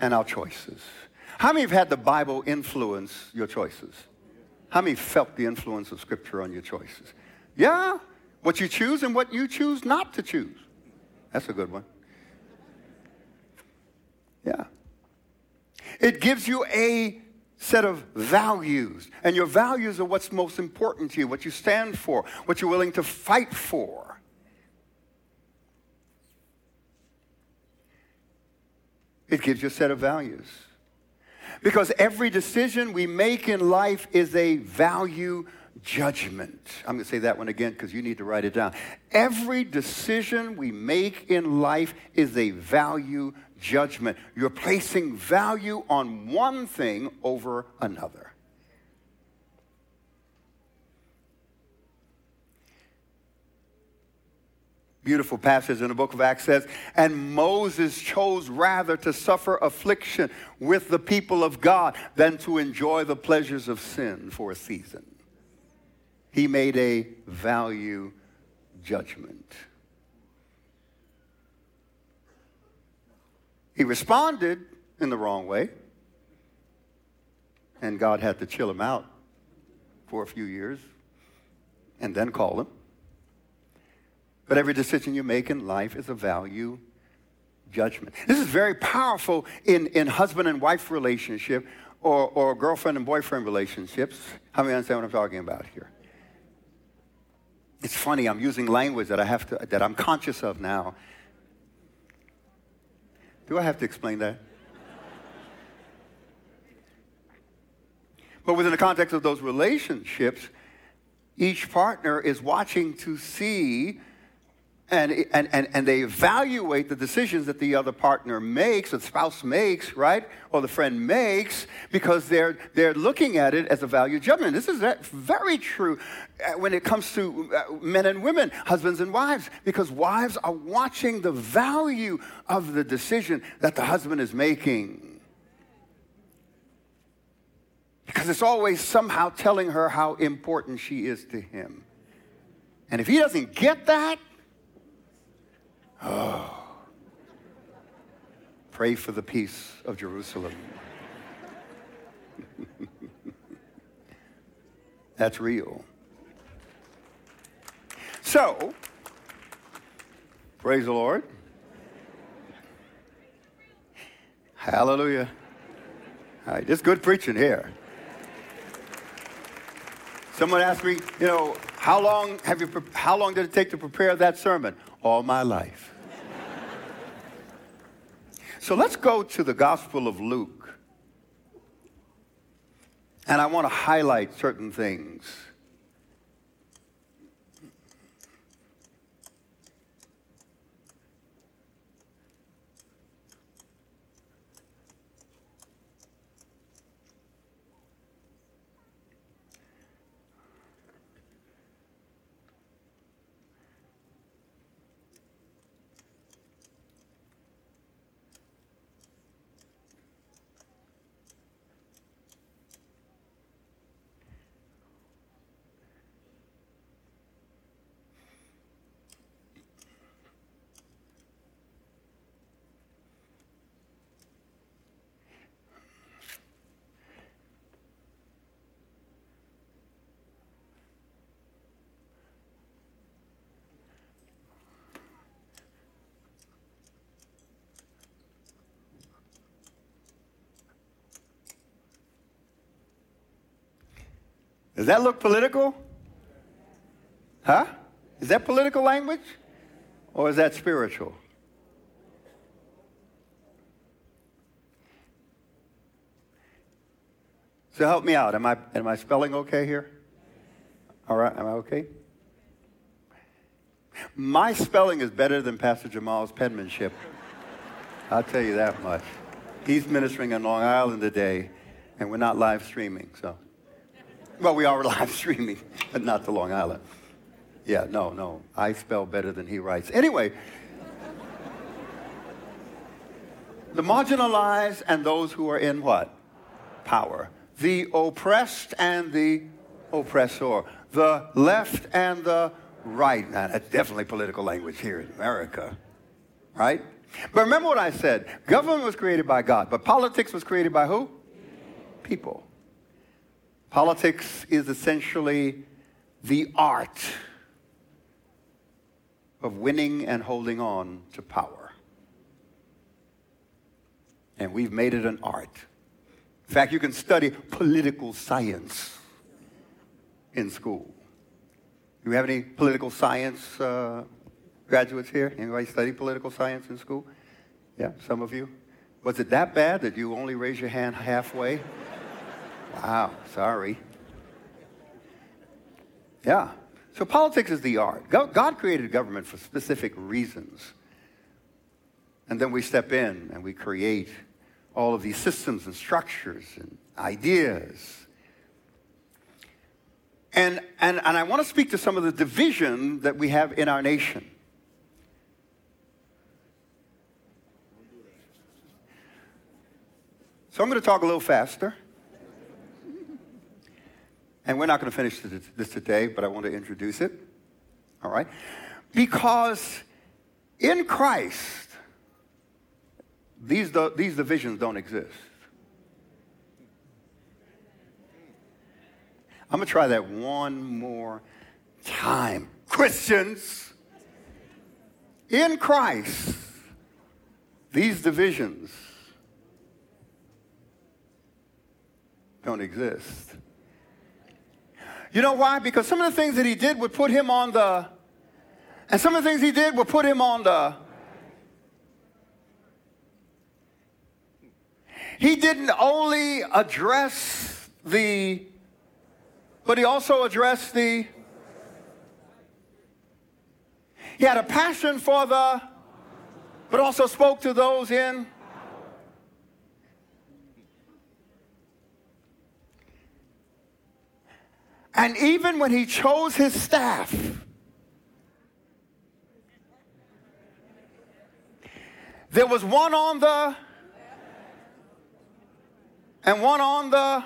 and our choices. How many have had the Bible influence your choices? How many felt the influence of Scripture on your choices? Yeah, what you choose and what you choose not to choose. That's a good one. Yeah. It gives you a set of values, and your values are what's most important to you, what you stand for, what you're willing to fight for. It gives you a set of values. Because every decision we make in life is a value judgment. I'm going to say that one again because you need to write it down. Every decision we make in life is a value judgment. You're placing value on one thing over another. Beautiful passage in the book of Acts says, and Moses chose rather to suffer affliction with the people of God than to enjoy the pleasures of sin for a season. He made a value judgment. He responded in the wrong way, and God had to chill him out for a few years and then call him. But every decision you make in life is a value judgment. This is very powerful in, in husband and wife relationship or, or girlfriend and boyfriend relationships. How many understand what I'm talking about here? It's funny, I'm using language that I have to that I'm conscious of now do I have to explain that? but within the context of those relationships, each partner is watching to see and, and, and, and they evaluate the decisions that the other partner makes, the spouse makes, right? Or the friend makes, because they're, they're looking at it as a value judgment. This is very true uh, when it comes to uh, men and women, husbands and wives, because wives are watching the value of the decision that the husband is making. Because it's always somehow telling her how important she is to him. And if he doesn't get that, Oh. Pray for the peace of Jerusalem. That's real. So, praise the Lord. Hallelujah. All right, this good preaching here. Someone asked me, you know, how long have you? How long did it take to prepare that sermon? All my life. so let's go to the Gospel of Luke, and I want to highlight certain things. Does that look political? Huh? Is that political language? Or is that spiritual? So help me out. Am I, am I spelling okay here? All right, am I okay? My spelling is better than Pastor Jamal's penmanship. I'll tell you that much. He's ministering in Long Island today, and we're not live streaming, so. Well, we are live streaming, but not to Long Island. Yeah, no, no. I spell better than he writes. Anyway, the marginalized and those who are in what? Power. The oppressed and the oppressor. The left and the right. Now, that's definitely political language here in America, right? But remember what I said government was created by God, but politics was created by who? People. Politics is essentially the art of winning and holding on to power. And we've made it an art. In fact, you can study political science in school. Do we have any political science uh, graduates here? Anybody study political science in school? Yeah, some of you. Was it that bad that you only raised your hand halfway? Wow, sorry. Yeah. So politics is the art. God created government for specific reasons. And then we step in and we create all of these systems and structures and ideas. And, and, and I want to speak to some of the division that we have in our nation. So I'm going to talk a little faster. And we're not going to finish this today, but I want to introduce it. All right? Because in Christ, these, these divisions don't exist. I'm going to try that one more time. Christians, in Christ, these divisions don't exist. You know why? Because some of the things that he did would put him on the, and some of the things he did would put him on the, he didn't only address the, but he also addressed the, he had a passion for the, but also spoke to those in, And even when he chose his staff, there was one on the and one on the.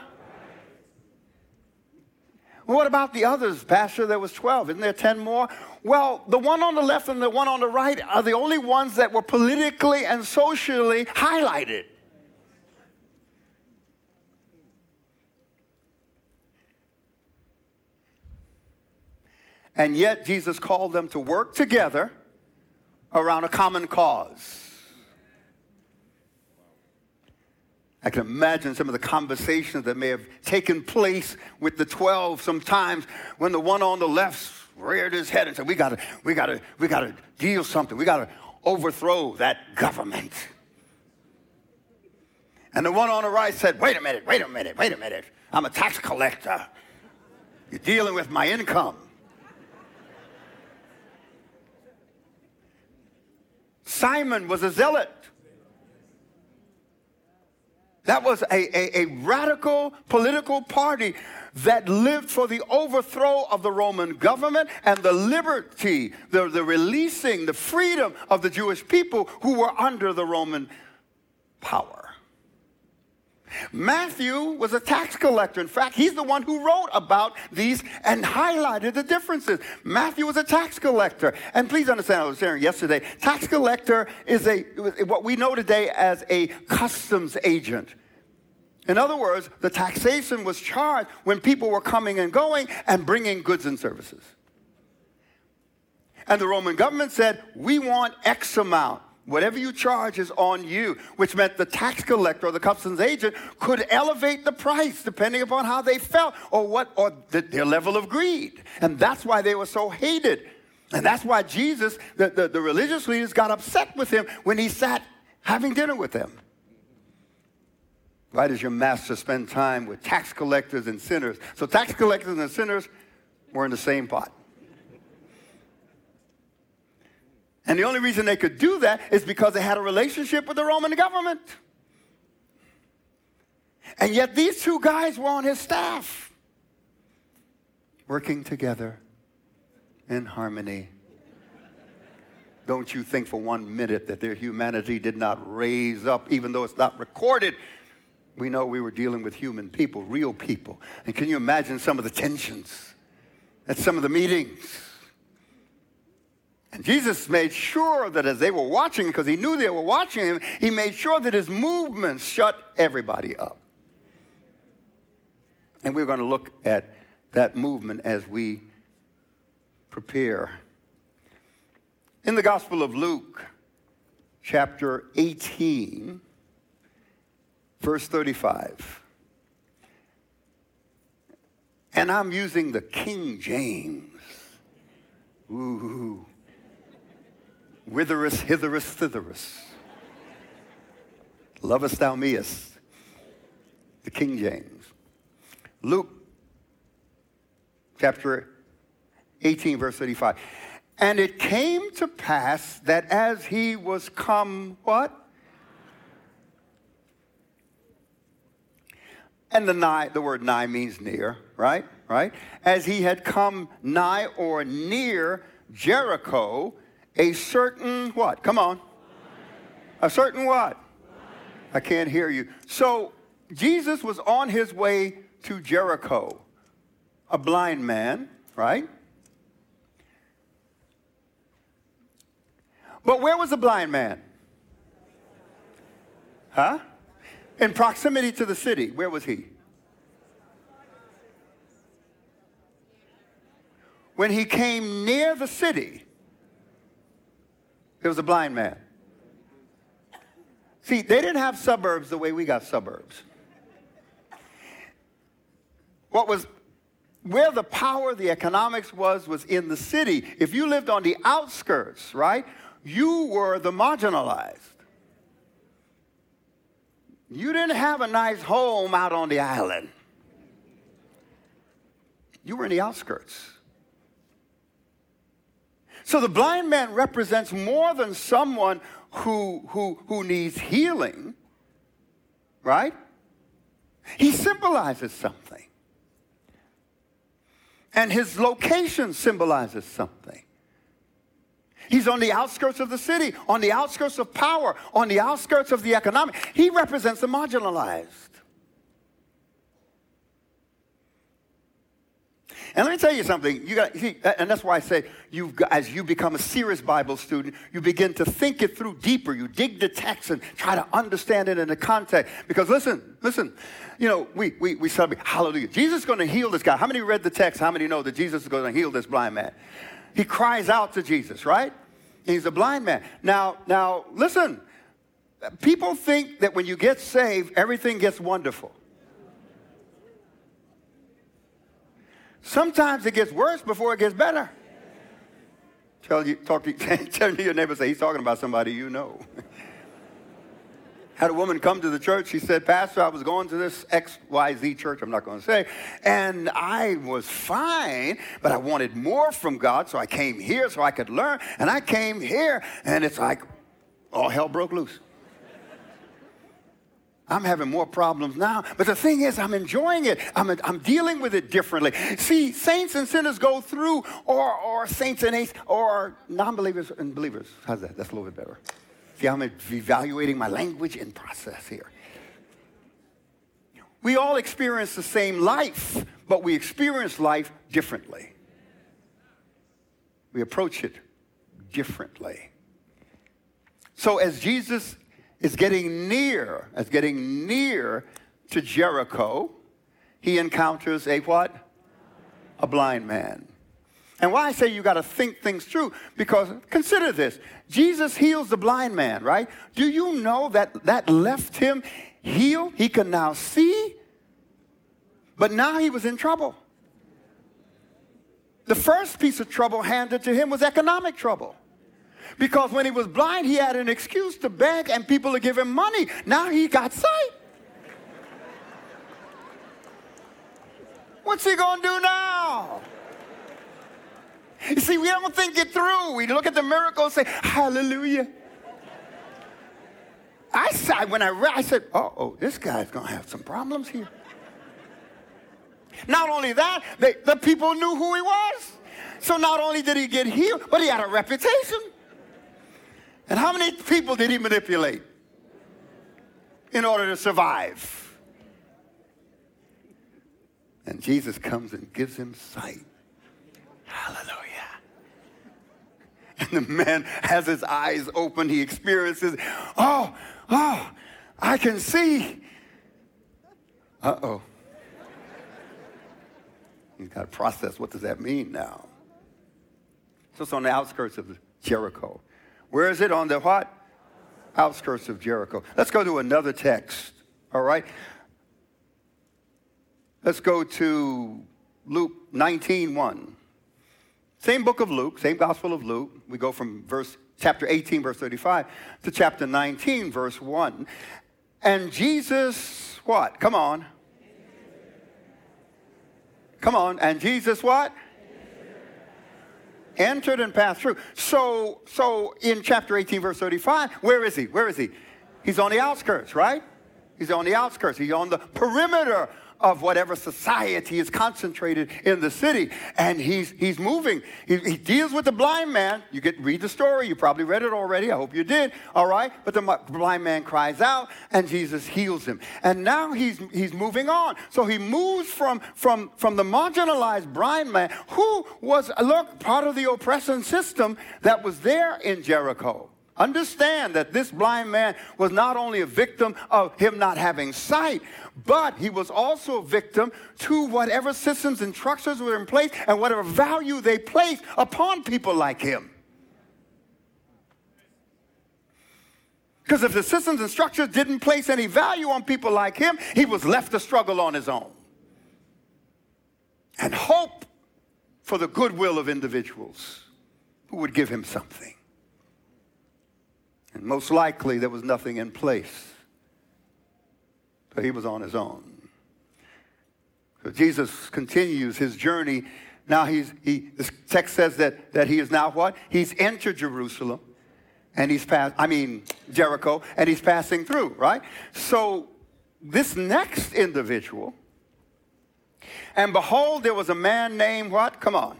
What about the others, Pastor? There was 12. Isn't there 10 more? Well, the one on the left and the one on the right are the only ones that were politically and socially highlighted. And yet, Jesus called them to work together around a common cause. I can imagine some of the conversations that may have taken place with the 12 sometimes when the one on the left reared his head and said, We gotta, we gotta, we gotta deal something. We gotta overthrow that government. And the one on the right said, Wait a minute, wait a minute, wait a minute. I'm a tax collector. You're dealing with my income. Simon was a zealot. That was a, a, a, radical political party that lived for the overthrow of the Roman government and the liberty, the, the releasing, the freedom of the Jewish people who were under the Roman power. Matthew was a tax collector. In fact, he's the one who wrote about these and highlighted the differences. Matthew was a tax collector. And please understand, I was sharing yesterday, tax collector is a what we know today as a customs agent. In other words, the taxation was charged when people were coming and going and bringing goods and services. And the Roman government said, We want X amount. Whatever you charge is on you, which meant the tax collector or the customs agent could elevate the price depending upon how they felt or what or the, their level of greed. And that's why they were so hated. And that's why Jesus, the, the, the religious leaders, got upset with him when he sat having dinner with them. Why does your master spend time with tax collectors and sinners? So tax collectors and sinners were in the same pot. And the only reason they could do that is because they had a relationship with the Roman government. And yet these two guys were on his staff, working together in harmony. Don't you think for one minute that their humanity did not raise up, even though it's not recorded. We know we were dealing with human people, real people. And can you imagine some of the tensions at some of the meetings? And Jesus made sure that as they were watching, because he knew they were watching him, he made sure that his movements shut everybody up. And we're going to look at that movement as we prepare. In the Gospel of Luke, chapter 18, verse 35. And I'm using the King James. Ooh witherous, hitherus, thitherus. Lovest thou meest. The King James. Luke chapter 18, verse 35. And it came to pass that as he was come, what? And the nigh, the word nigh means near, right? Right? As he had come nigh or near Jericho, a certain what? Come on. A certain what? I can't hear you. So Jesus was on his way to Jericho, a blind man, right? But where was the blind man? Huh? In proximity to the city. Where was he? When he came near the city, it was a blind man. See, they didn't have suburbs the way we got suburbs. What was where the power, the economics was, was in the city. If you lived on the outskirts, right, you were the marginalized. You didn't have a nice home out on the island. You were in the outskirts. So the blind man represents more than someone who, who, who needs healing, right? He symbolizes something. And his location symbolizes something. He's on the outskirts of the city, on the outskirts of power, on the outskirts of the economic. He represents the marginalized. And let me tell you something. You got, see, and that's why I say, you've got, as you become a serious Bible student, you begin to think it through deeper. You dig the text and try to understand it in the context. Because listen, listen, you know, we, we, we celebrate, hallelujah. Jesus is going to heal this guy. How many read the text? How many know that Jesus is going to heal this blind man? He cries out to Jesus, right? He's a blind man. Now, now, listen. People think that when you get saved, everything gets wonderful. Sometimes it gets worse before it gets better. Tell you, talk to, tell your neighbor, say, he's talking about somebody you know. Had a woman come to the church. She said, Pastor, I was going to this XYZ church, I'm not going to say, and I was fine, but I wanted more from God, so I came here so I could learn. And I came here, and it's like all hell broke loose. I'm having more problems now. But the thing is, I'm enjoying it. I'm, I'm dealing with it differently. See, saints and sinners go through, or, or saints and atheists, or non believers and believers. How's that? That's a little bit better. See, I'm evaluating my language and process here. We all experience the same life, but we experience life differently. We approach it differently. So, as Jesus is getting near, as getting near to Jericho, he encounters a what? A blind man. And why I say you got to think things through, because consider this Jesus heals the blind man, right? Do you know that that left him healed? He can now see, but now he was in trouble. The first piece of trouble handed to him was economic trouble. Because when he was blind, he had an excuse to beg and people to give him money. Now he got sight. What's he going to do now? You see, we don't think it through. We look at the miracle and say, Hallelujah. I said, when I read, I said, oh, oh, this guy's going to have some problems here. Not only that, they, the people knew who he was. So not only did he get healed, but he had a reputation. And how many people did he manipulate in order to survive? And Jesus comes and gives him sight. Hallelujah. And the man has his eyes open. He experiences, oh, oh, I can see. Uh oh. He's got to process what does that mean now? So it's on the outskirts of Jericho. Where is it? On the what? Outskirts of Jericho. Let's go to another text, all right? Let's go to Luke 19 1. Same book of Luke, same Gospel of Luke. We go from verse chapter 18, verse 35, to chapter 19, verse 1. And Jesus, what? Come on. Come on. And Jesus, what? Entered and passed through. So, so in chapter 18, verse 35, where is he? Where is he? He's on the outskirts, right? He's on the outskirts. He's on the perimeter of whatever society is concentrated in the city. And he's, he's moving. He, he, deals with the blind man. You get read the story. You probably read it already. I hope you did. All right. But the blind man cries out and Jesus heals him. And now he's, he's moving on. So he moves from, from, from the marginalized blind man who was, look, part of the oppression system that was there in Jericho. Understand that this blind man was not only a victim of him not having sight, but he was also a victim to whatever systems and structures were in place and whatever value they placed upon people like him. Because if the systems and structures didn't place any value on people like him, he was left to struggle on his own. And hope for the goodwill of individuals who would give him something. And most likely there was nothing in place. So he was on his own. So Jesus continues his journey. Now he's, he, this text says that, that he is now what? He's entered Jerusalem and he's passed, I mean, Jericho, and he's passing through, right? So this next individual, and behold, there was a man named what? Come on.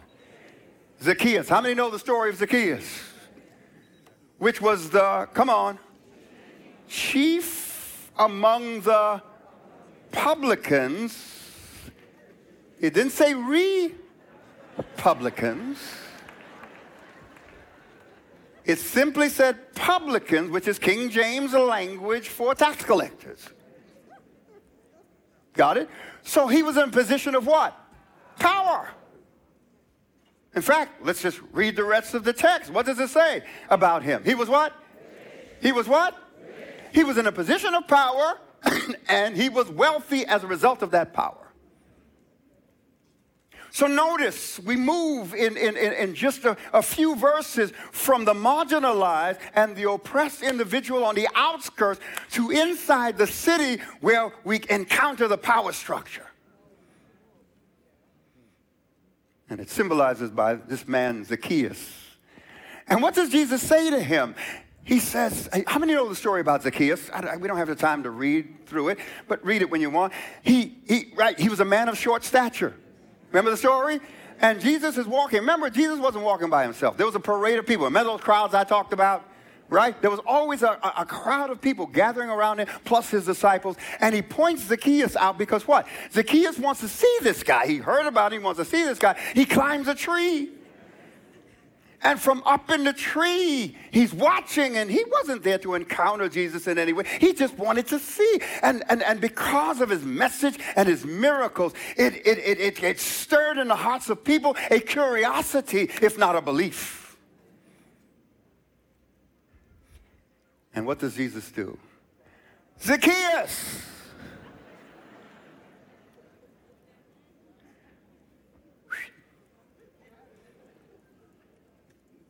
Zacchaeus. How many know the story of Zacchaeus? which was the, come on, chief among the publicans. It didn't say republicans. It simply said publicans, which is King James language for tax collectors. Got it? So he was in a position of what? Power. In fact, let's just read the rest of the text. What does it say about him? He was what? He was what? He was in a position of power and he was wealthy as a result of that power. So notice we move in, in, in, just a, a, few verses from the marginalized and the oppressed individual on the outskirts to inside the city where we encounter the power structure. And it symbolizes by this man, Zacchaeus. And what does Jesus say to him? He says, How many know the story about Zacchaeus? I, we don't have the time to read through it, but read it when you want. He, he, right, he was a man of short stature. Remember the story? And Jesus is walking. Remember, Jesus wasn't walking by himself. There was a parade of people. Remember those crowds I talked about? Right? There was always a, a, crowd of people gathering around him, plus his disciples. And he points Zacchaeus out because what? Zacchaeus wants to see this guy. He heard about him, he wants to see this guy. He climbs a tree. And from up in the tree, he's watching, and he wasn't there to encounter Jesus in any way. He just wanted to see. And, and, and because of his message and his miracles, it, it, it, it, it stirred in the hearts of people a curiosity, if not a belief. And what does Jesus do? Zacchaeus!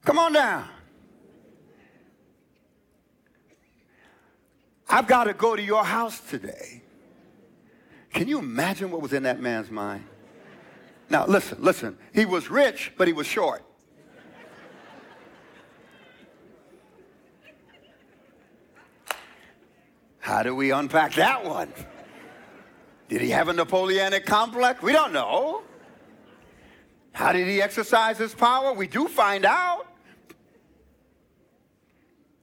Come on down. I've got to go to your house today. Can you imagine what was in that man's mind? Now, listen, listen. He was rich, but he was short. How do we unpack that one? Did he have a Napoleonic complex? We don't know. How did he exercise his power? We do find out.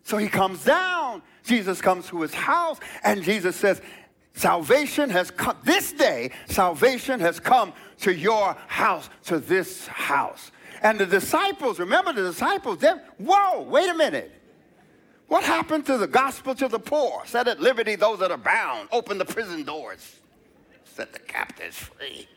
So he comes down. Jesus comes to his house, and Jesus says, Salvation has come, this day, salvation has come to your house, to this house. And the disciples, remember the disciples, they whoa, wait a minute. What happened to the gospel to the poor? Set at liberty those that are bound, open the prison doors, set the captives free.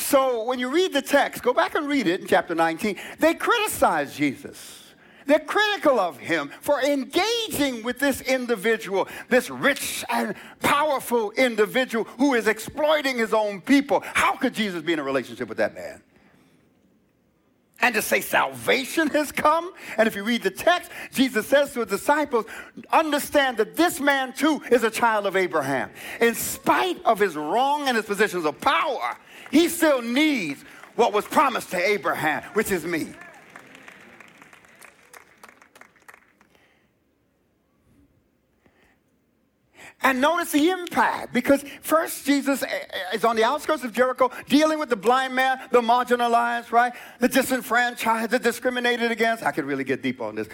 So when you read the text, go back and read it in chapter 19, they criticize Jesus. They're critical of him for engaging with this individual, this rich and powerful individual who is exploiting his own people. How could Jesus be in a relationship with that man? And to say salvation has come. And if you read the text, Jesus says to his disciples, understand that this man too is a child of Abraham. In spite of his wrong and his positions of power, he still needs what was promised to Abraham, which is me. And notice the impact because first Jesus eh, eh, is on the outskirts of Jericho dealing with the blind man, the marginalized, right? The disenfranchised, the discriminated against. I could really get deep on this.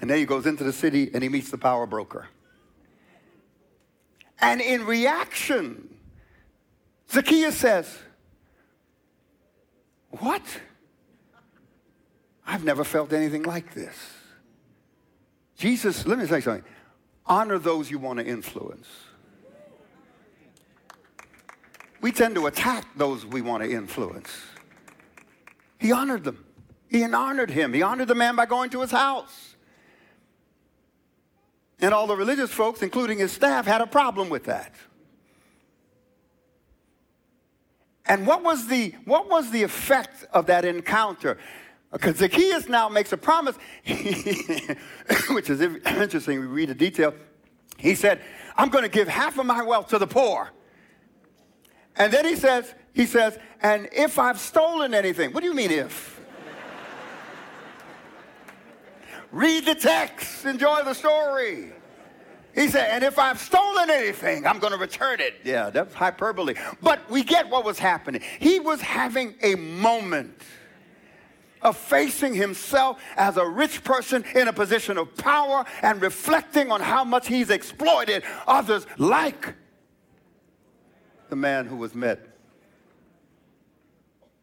And then he goes into the city and he meets the power broker. And in reaction Zacchaeus says, What? I've never felt anything like this. Jesus, let me say something honor those you want to influence. We tend to attack those we want to influence. He honored them. He honored him. He honored the man by going to his house. And all the religious folks, including his staff, had a problem with that. And what was the, what was the effect of that encounter? Because Zacchaeus now makes a promise, which is interesting. We read the detail. He said, I'm going to give half of my wealth to the poor. And then he says, he says, and if I've stolen anything, what do you mean if? read the text, enjoy the story. He said, and if I've stolen anything, I'm going to return it. Yeah, that's hyperbole. But we get what was happening. He was having a moment. of facing himself as a rich person in a position of power and reflecting on how much he's exploited others like the man who was met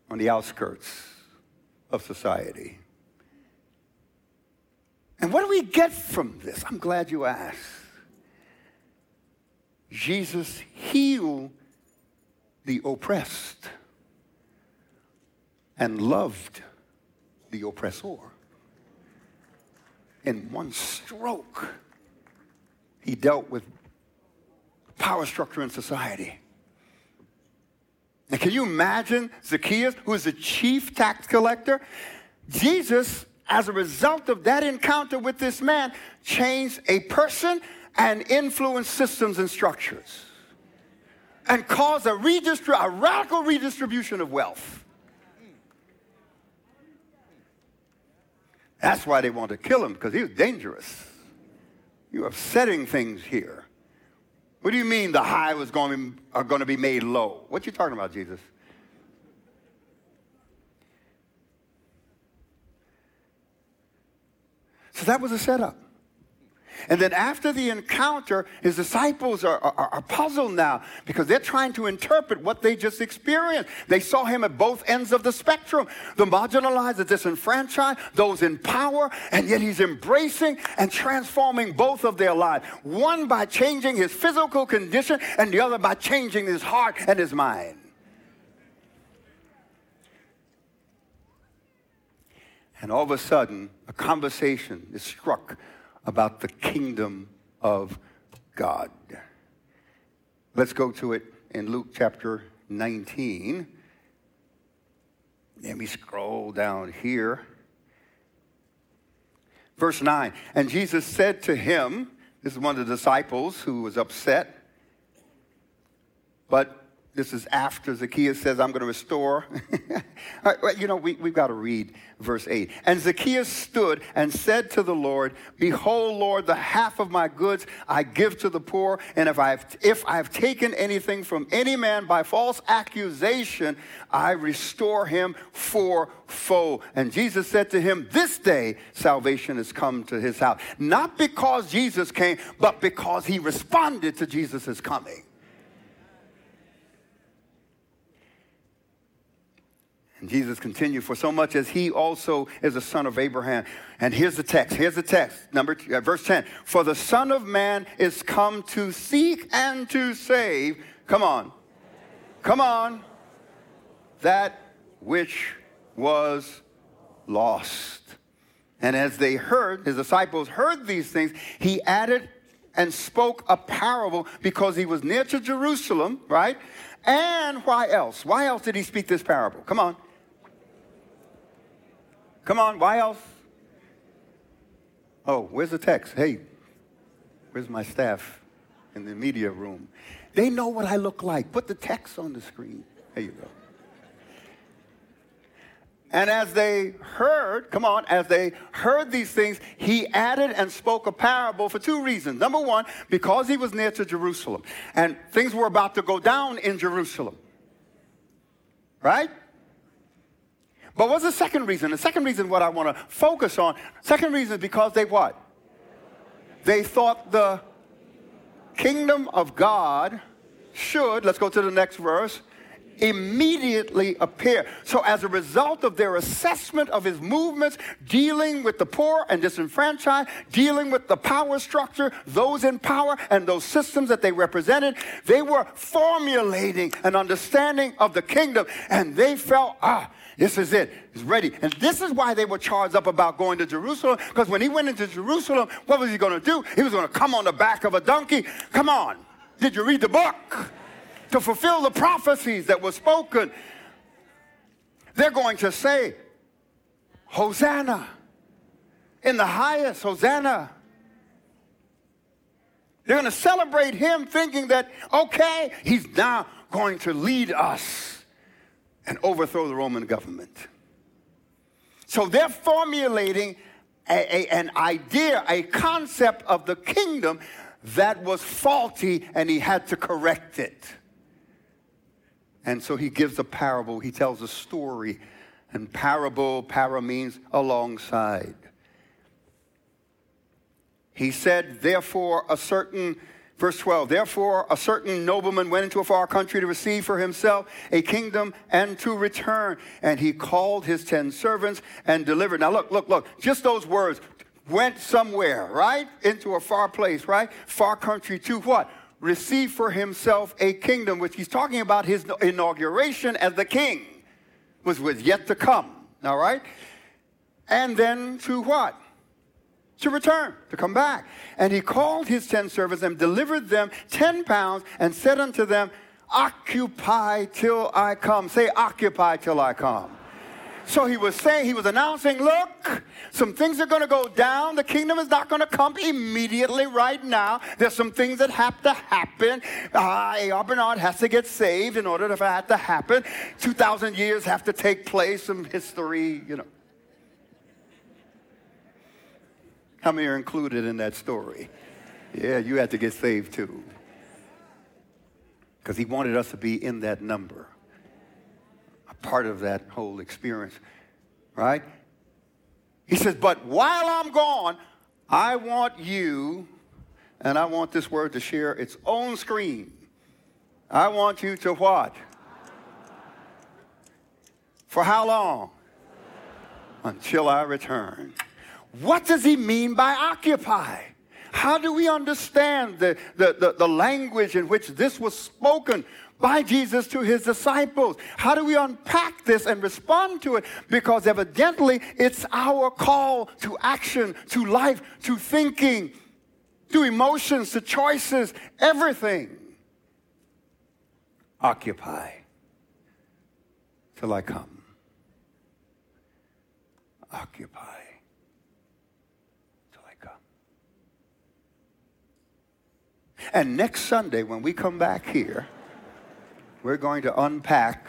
on the outskirts of society. And what do we get from this? I'm glad you asked. Jesus healed the oppressed and loved the oppressor. In one stroke, he dealt with power structure in society. Can you imagine Zacchaeus, who is the chief tax collector? Jesus, as a result of that encounter with this man, changed a person and influence systems and structures and cause a, a radical redistribution of wealth. That's why they want to kill him, because he was dangerous. You're upsetting things here. What do you mean the high was going to, going to be made low? What you talking about, Jesus? So that was a setup. And then after the encounter, his disciples are, are, are, puzzled now because they're trying to interpret what they just experienced. They saw him at both ends of the spectrum the marginalized, the disenfranchised, those in power, and yet he's embracing and transforming both of their lives. One by changing his physical condition, and the other by changing his heart and his mind. And all of a sudden, a conversation is struck about the kingdom of God. Let's go to it in Luke chapter 19. Let me scroll down here. Verse 9. And Jesus said to him, this is one of the disciples who was upset, but this is after Zacchaeus says, I'm going to restore. you know, we, we've got to read verse 8. And Zacchaeus stood and said to the Lord, Behold, Lord, the half of my goods I give to the poor. And if I've, if I've taken anything from any man by false accusation, I restore him fourfold. And Jesus said to him, This day salvation has come to his house. Not because Jesus came, but because he responded to Jesus' coming. And Jesus continued, for so much as he also is a son of Abraham. And here's the text. Here's the text. Number uh, verse 10. For the Son of Man is come to seek and to save. Come on. Come on. That which was lost. And as they heard, his disciples heard these things, he added and spoke a parable because he was near to Jerusalem, right? And why else? Why else did he speak this parable? Come on. Come on, why else? Oh, where's the text? Hey, where's my staff in the media room? They know what I look like. Put the text on the screen. There you go. And as they heard, come on, as they heard these things, he added and spoke a parable for two reasons. Number one, because he was near to Jerusalem and things were about to go down in Jerusalem. Right? But what's the second reason? The second reason what I want to focus on, second reason is because they what? They thought the kingdom of God should, let's go to the next verse, immediately appear. So, as a result of their assessment of his movements, dealing with the poor and disenfranchised, dealing with the power structure, those in power, and those systems that they represented, they were formulating an understanding of the kingdom. And they felt, ah, this is it. He's ready. And this is why they were charged up about going to Jerusalem. Because when he went into Jerusalem, what was he going to do? He was going to come on the back of a donkey. Come on. Did you read the book? To fulfill the prophecies that were spoken. They're going to say, Hosanna. In the highest, Hosanna. They're going to celebrate him thinking that, okay, he's now going to lead us and overthrow the Roman government. So they're formulating a, a, an idea, a concept of the kingdom that was faulty, and he had to correct it. And so he gives a parable, he tells a story And parable, para means alongside. He said, therefore, a certain, verse 12, therefore, a certain nobleman went into a far country to receive for himself a kingdom and to return. And he called his ten servants and delivered. Now, look, look, look, just those words went somewhere, right? Into a far place, right? Far country to what? Receive for himself a kingdom, which he's talking about his inauguration as the king, was, was yet to come, all right? And then to what? To return, to come back. And he called his ten servants and delivered them ten pounds and said unto them, Occupy till I come. Say, occupy till I come. So he was saying, he was announcing, look, some things are going to go down. The kingdom is not going to come immediately right now. There's some things that have to happen. Uh, A.R. Bernard has to get saved in order for that to happen. 2,000 years have to take place, some history, you know. How many are included in that story? Yeah, you had to get saved too. Because he wanted us to be in that number, a part of that whole experience, right? He says, But while I'm gone, I want you, and I want this word to share its own screen. I want you to what? For how long? Until I return. What does he mean by occupy? How do we understand the, the, the, the, language in which this was spoken by Jesus to his disciples? How do we unpack this and respond to it? Because evidently it's our call to action, to life, to thinking, to emotions, to choices, everything. Occupy till I come. Occupy. And next Sunday, when we come back here, we're going to unpack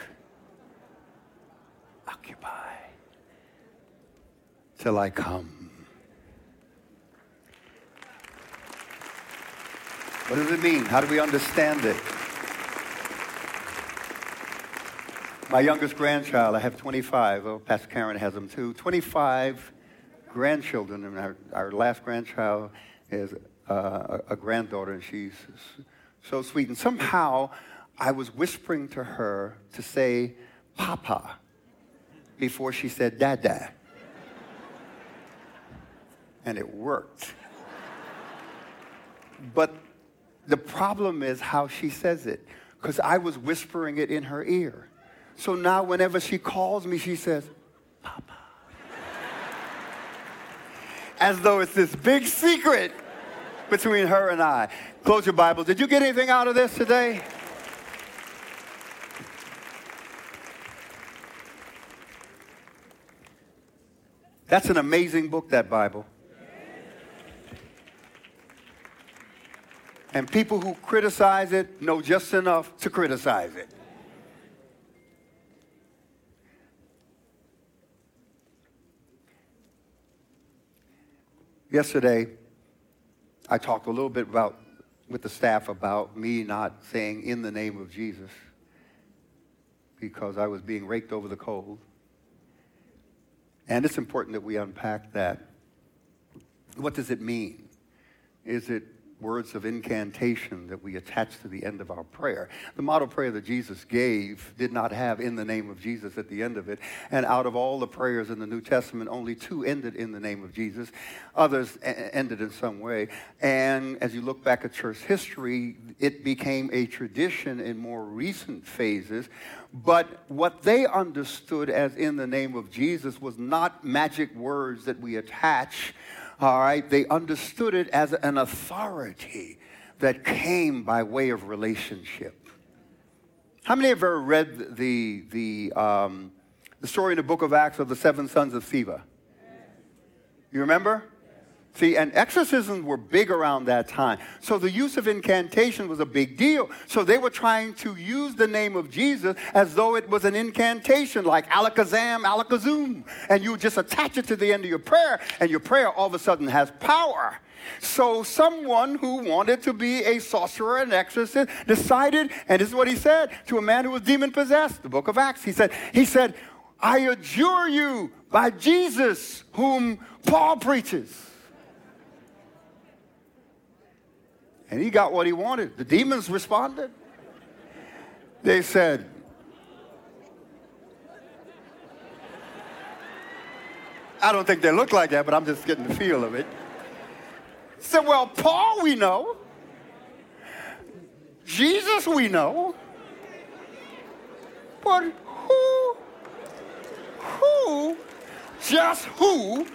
Occupy till I come. What does it mean? How do we understand it? My youngest grandchild, I have 25. Oh, Pastor Karen has them too. 25 grandchildren, and our, our last grandchild is uh, a, granddaughter, and she's so sweet. And somehow I was whispering to her to say, Papa, before she said, Dada. And it worked. But the problem is how she says it, because I was whispering it in her ear. So now, whenever she calls me, she says, Papa. As though it's this big secret between her and I. Close your Bible. Did you get anything out of this today? That's an amazing book, that Bible. And people who criticize it know just enough to criticize it. Yesterday, I talked a little bit about with the staff about me not saying in the name of Jesus because I was being raked over the coals. And it's important that we unpack that. What does it mean? Is it words of incantation that we attach to the end of our prayer. The model prayer that Jesus gave did not have in the name of Jesus at the end of it. And out of all the prayers in the New Testament, only two ended in the name of Jesus. Others ended in some way. And as you look back at church history, it became a tradition in more recent phases. But what they understood as in the name of Jesus was not magic words that we attach all right, they understood it as an authority that came by way of relationship. How many have ever read the, the, um, the story in the book of Acts of the seven sons of Sceva? You remember? See, and exorcisms were big around that time. So the use of incantation was a big deal. So they were trying to use the name of Jesus as though it was an incantation, like alakazam, alakazum. And you just attach it to the end of your prayer, and your prayer all of a sudden has power. So someone who wanted to be a sorcerer and exorcist decided, and this is what he said to a man who was demon possessed, the book of Acts. He said, he said, I adjure you by Jesus, whom Paul preaches. And he got what he wanted. The demons responded. They said, I don't think they look like that, but I'm just getting the feel of it. Said, well, Paul we know. Jesus we know. But who, who, just who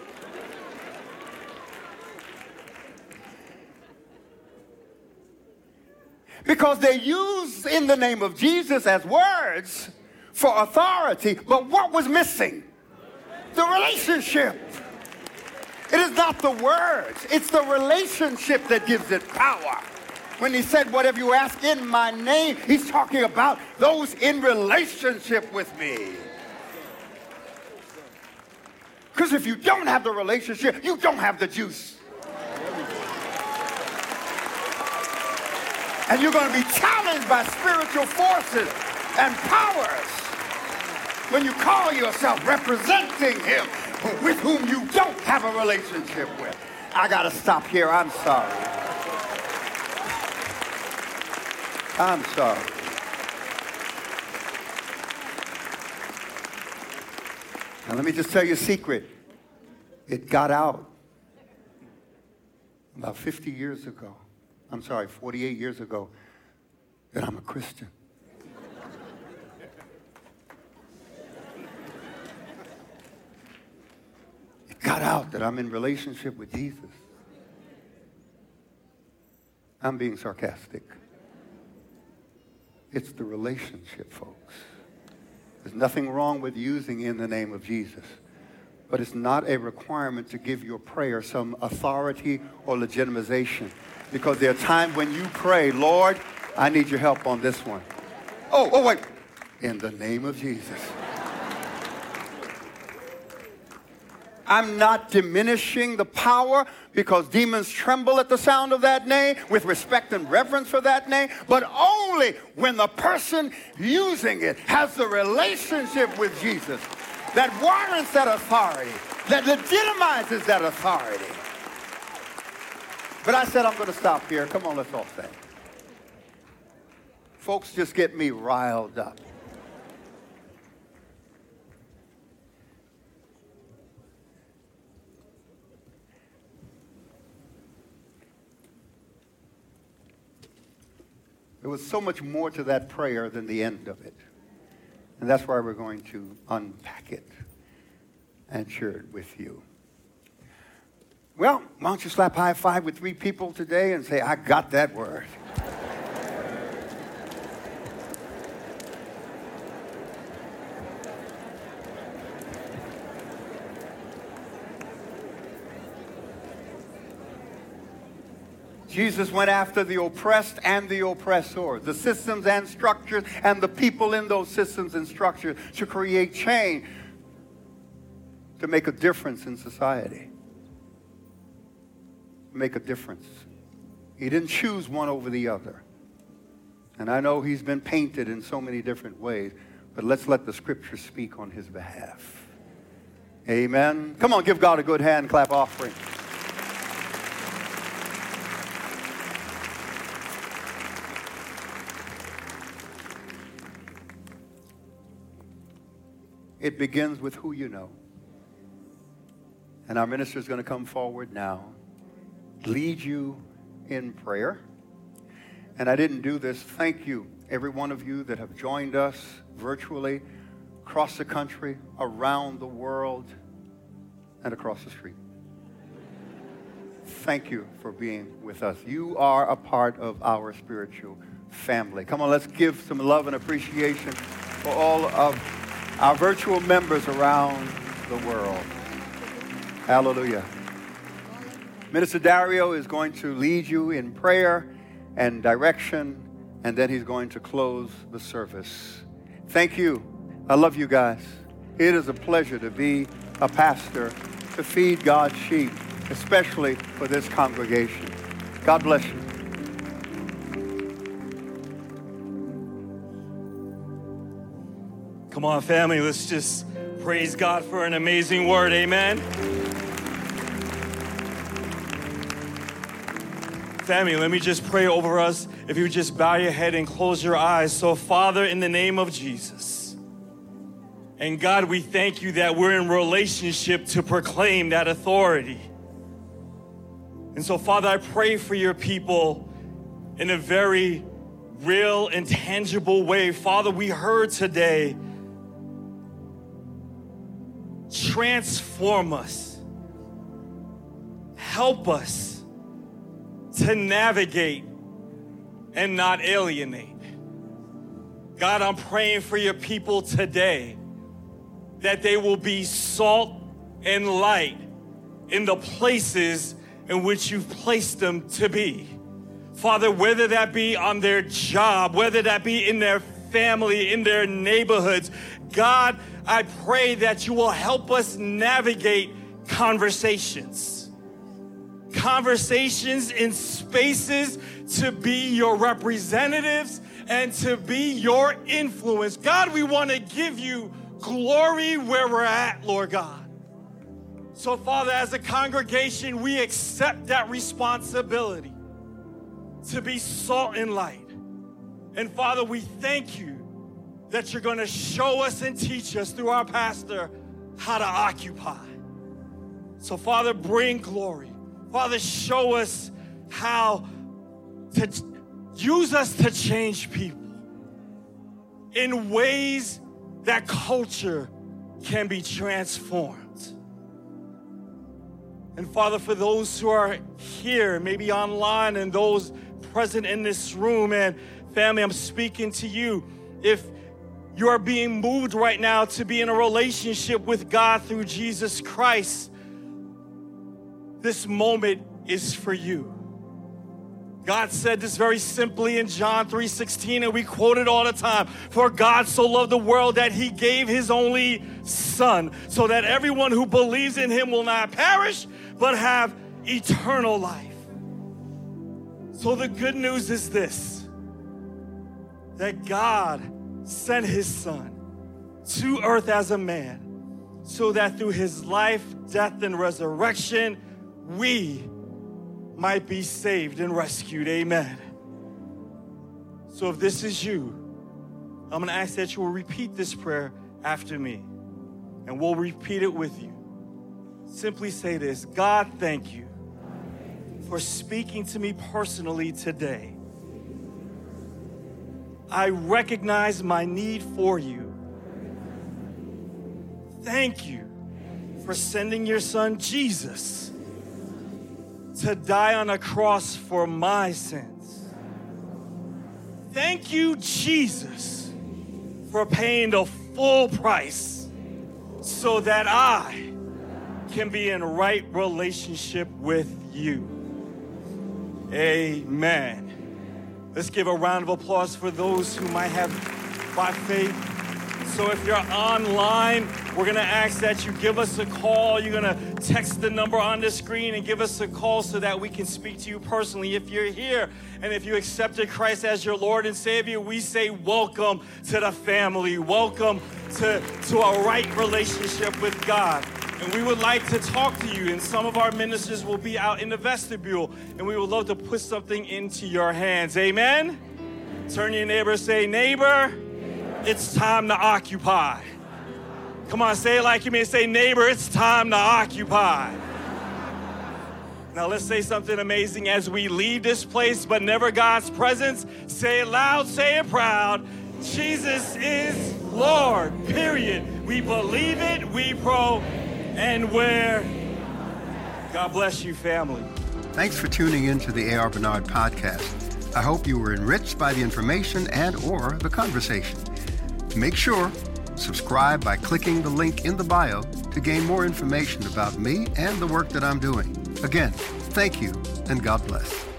because they use in the name of Jesus as words for authority, but what was missing? The relationship. It is not the words, it's the relationship that gives it power. When he said, Whatever you ask in my name, he's talking about those in relationship with me. Because if you don't have the relationship, you don't have the juice. And you're going to be challenged by spiritual forces and powers when you call yourself representing him with whom you don't have a relationship with. I got to stop here. I'm sorry. I'm sorry. Now, let me just tell you a secret. It got out about 50 years ago. I'm sorry, 48 years ago, that I'm a Christian. It got out that I'm in relationship with Jesus. I'm being sarcastic. It's the relationship, folks. There's nothing wrong with using in the name of Jesus, but it's not a requirement to give your prayer some authority or legitimization. Because there are times when you pray, Lord, I need your help on this one. Oh, oh, wait. In the name of Jesus. I'm not diminishing the power because demons tremble at the sound of that name with respect and reverence for that name, but only when the person using it has the relationship with Jesus that warrants that authority, that legitimizes that authority. But I said I'm going to stop here. Come on, let's all stand. Folks just get me riled up. There was so much more to that prayer than the end of it. And that's why we're going to unpack it and share it with you. Well, why don't you slap high five with three people today and say, I got that word. Jesus went after the oppressed and the oppressor, the systems and structures, and the people in those systems and structures to create change, to make a difference in society. Make a difference. He didn't choose one over the other. And I know he's been painted in so many different ways, but let's let the scripture speak on his behalf. Amen. Come on, give God a good hand clap offering. It begins with who you know. And our minister is going to come forward now, lead you in prayer. And I didn't do this. Thank you, every one of you that have joined us virtually, across the country, around the world, and across the street. Thank you for being with us. You are a part of our spiritual family. Come on, let's give some love and appreciation for all of our virtual members around the world. Hallelujah. Minister Dario is going to lead you in prayer and direction, and then he's going to close the service. Thank you. I love you guys. It is a pleasure to be a pastor, to feed God's sheep, especially for this congregation. God bless you. Come on, family, let's just Praise God for an amazing word. Amen. Family, let me just pray over us. If you would just bow your head and close your eyes. So, Father, in the name of Jesus, and God, we thank you that we're in relationship to proclaim that authority. And so, Father, I pray for your people in a very real and tangible way. Father, we heard today transform us, help us to navigate and not alienate. God, I'm praying for your people today that they will be salt and light in the places in which you've placed them to be. Father, whether that be on their job, whether that be in their family, in their neighborhoods, God, I pray that you will help us navigate conversations. Conversations in spaces to be your representatives and to be your influence. God, we want to give you glory where we're at, Lord God. So, Father, as a congregation, we accept that responsibility to be salt and light. And Father, we thank you that you're going to show us and teach us through our pastor how to occupy. So, Father, bring glory. Father, show us how to use us to change people in ways that culture can be transformed. And Father, for those who are here, maybe online, and those present in this room, and family, I'm speaking to you. If you are being moved right now to be in a relationship with God through Jesus Christ, this moment is for you. God said this very simply in John 3:16 and we quote it all the time. For God so loved the world that he gave his only son so that everyone who believes in him will not perish but have eternal life. So the good news is this that God sent his son to earth as a man so that through his life, death, and resurrection, we might be saved and rescued. Amen. So if this is you, I'm going to ask that you will repeat this prayer after me, and we'll repeat it with you. Simply say this God, thank you for speaking to me personally today. I recognize my need for you. Thank you for sending your son Jesus to die on a cross for my sins. Thank you, Jesus, for paying the full price so that I can be in right relationship with you. Amen. Let's give a round of applause for those who might have by faith. So if you're online, we're going to ask that you give us a call. You're going to text the number on the screen and give us a call so that we can speak to you personally. If you're here and if you accepted Christ as your Lord and Savior, we say welcome to the family. Welcome to, to a right relationship with God. And we would like to talk to you, and some of our ministers will be out in the vestibule, and we would love to put something into your hands. Amen? Turn your neighbor say, Neighbor, it's time to occupy. Come on, say it like you mean. Say, Neighbor, it's time to occupy. Now let's say something amazing as we leave this place, but never God's presence. Say it loud, say it proud. Jesus is Lord, period. We believe it, we pro, and where. God bless you, family. Thanks for tuning in to the AR Bernard podcast. I hope you were enriched by the information and or the conversation. Make sure subscribe by clicking the link in the bio to gain more information about me and the work that I'm doing. Again, thank you and God bless.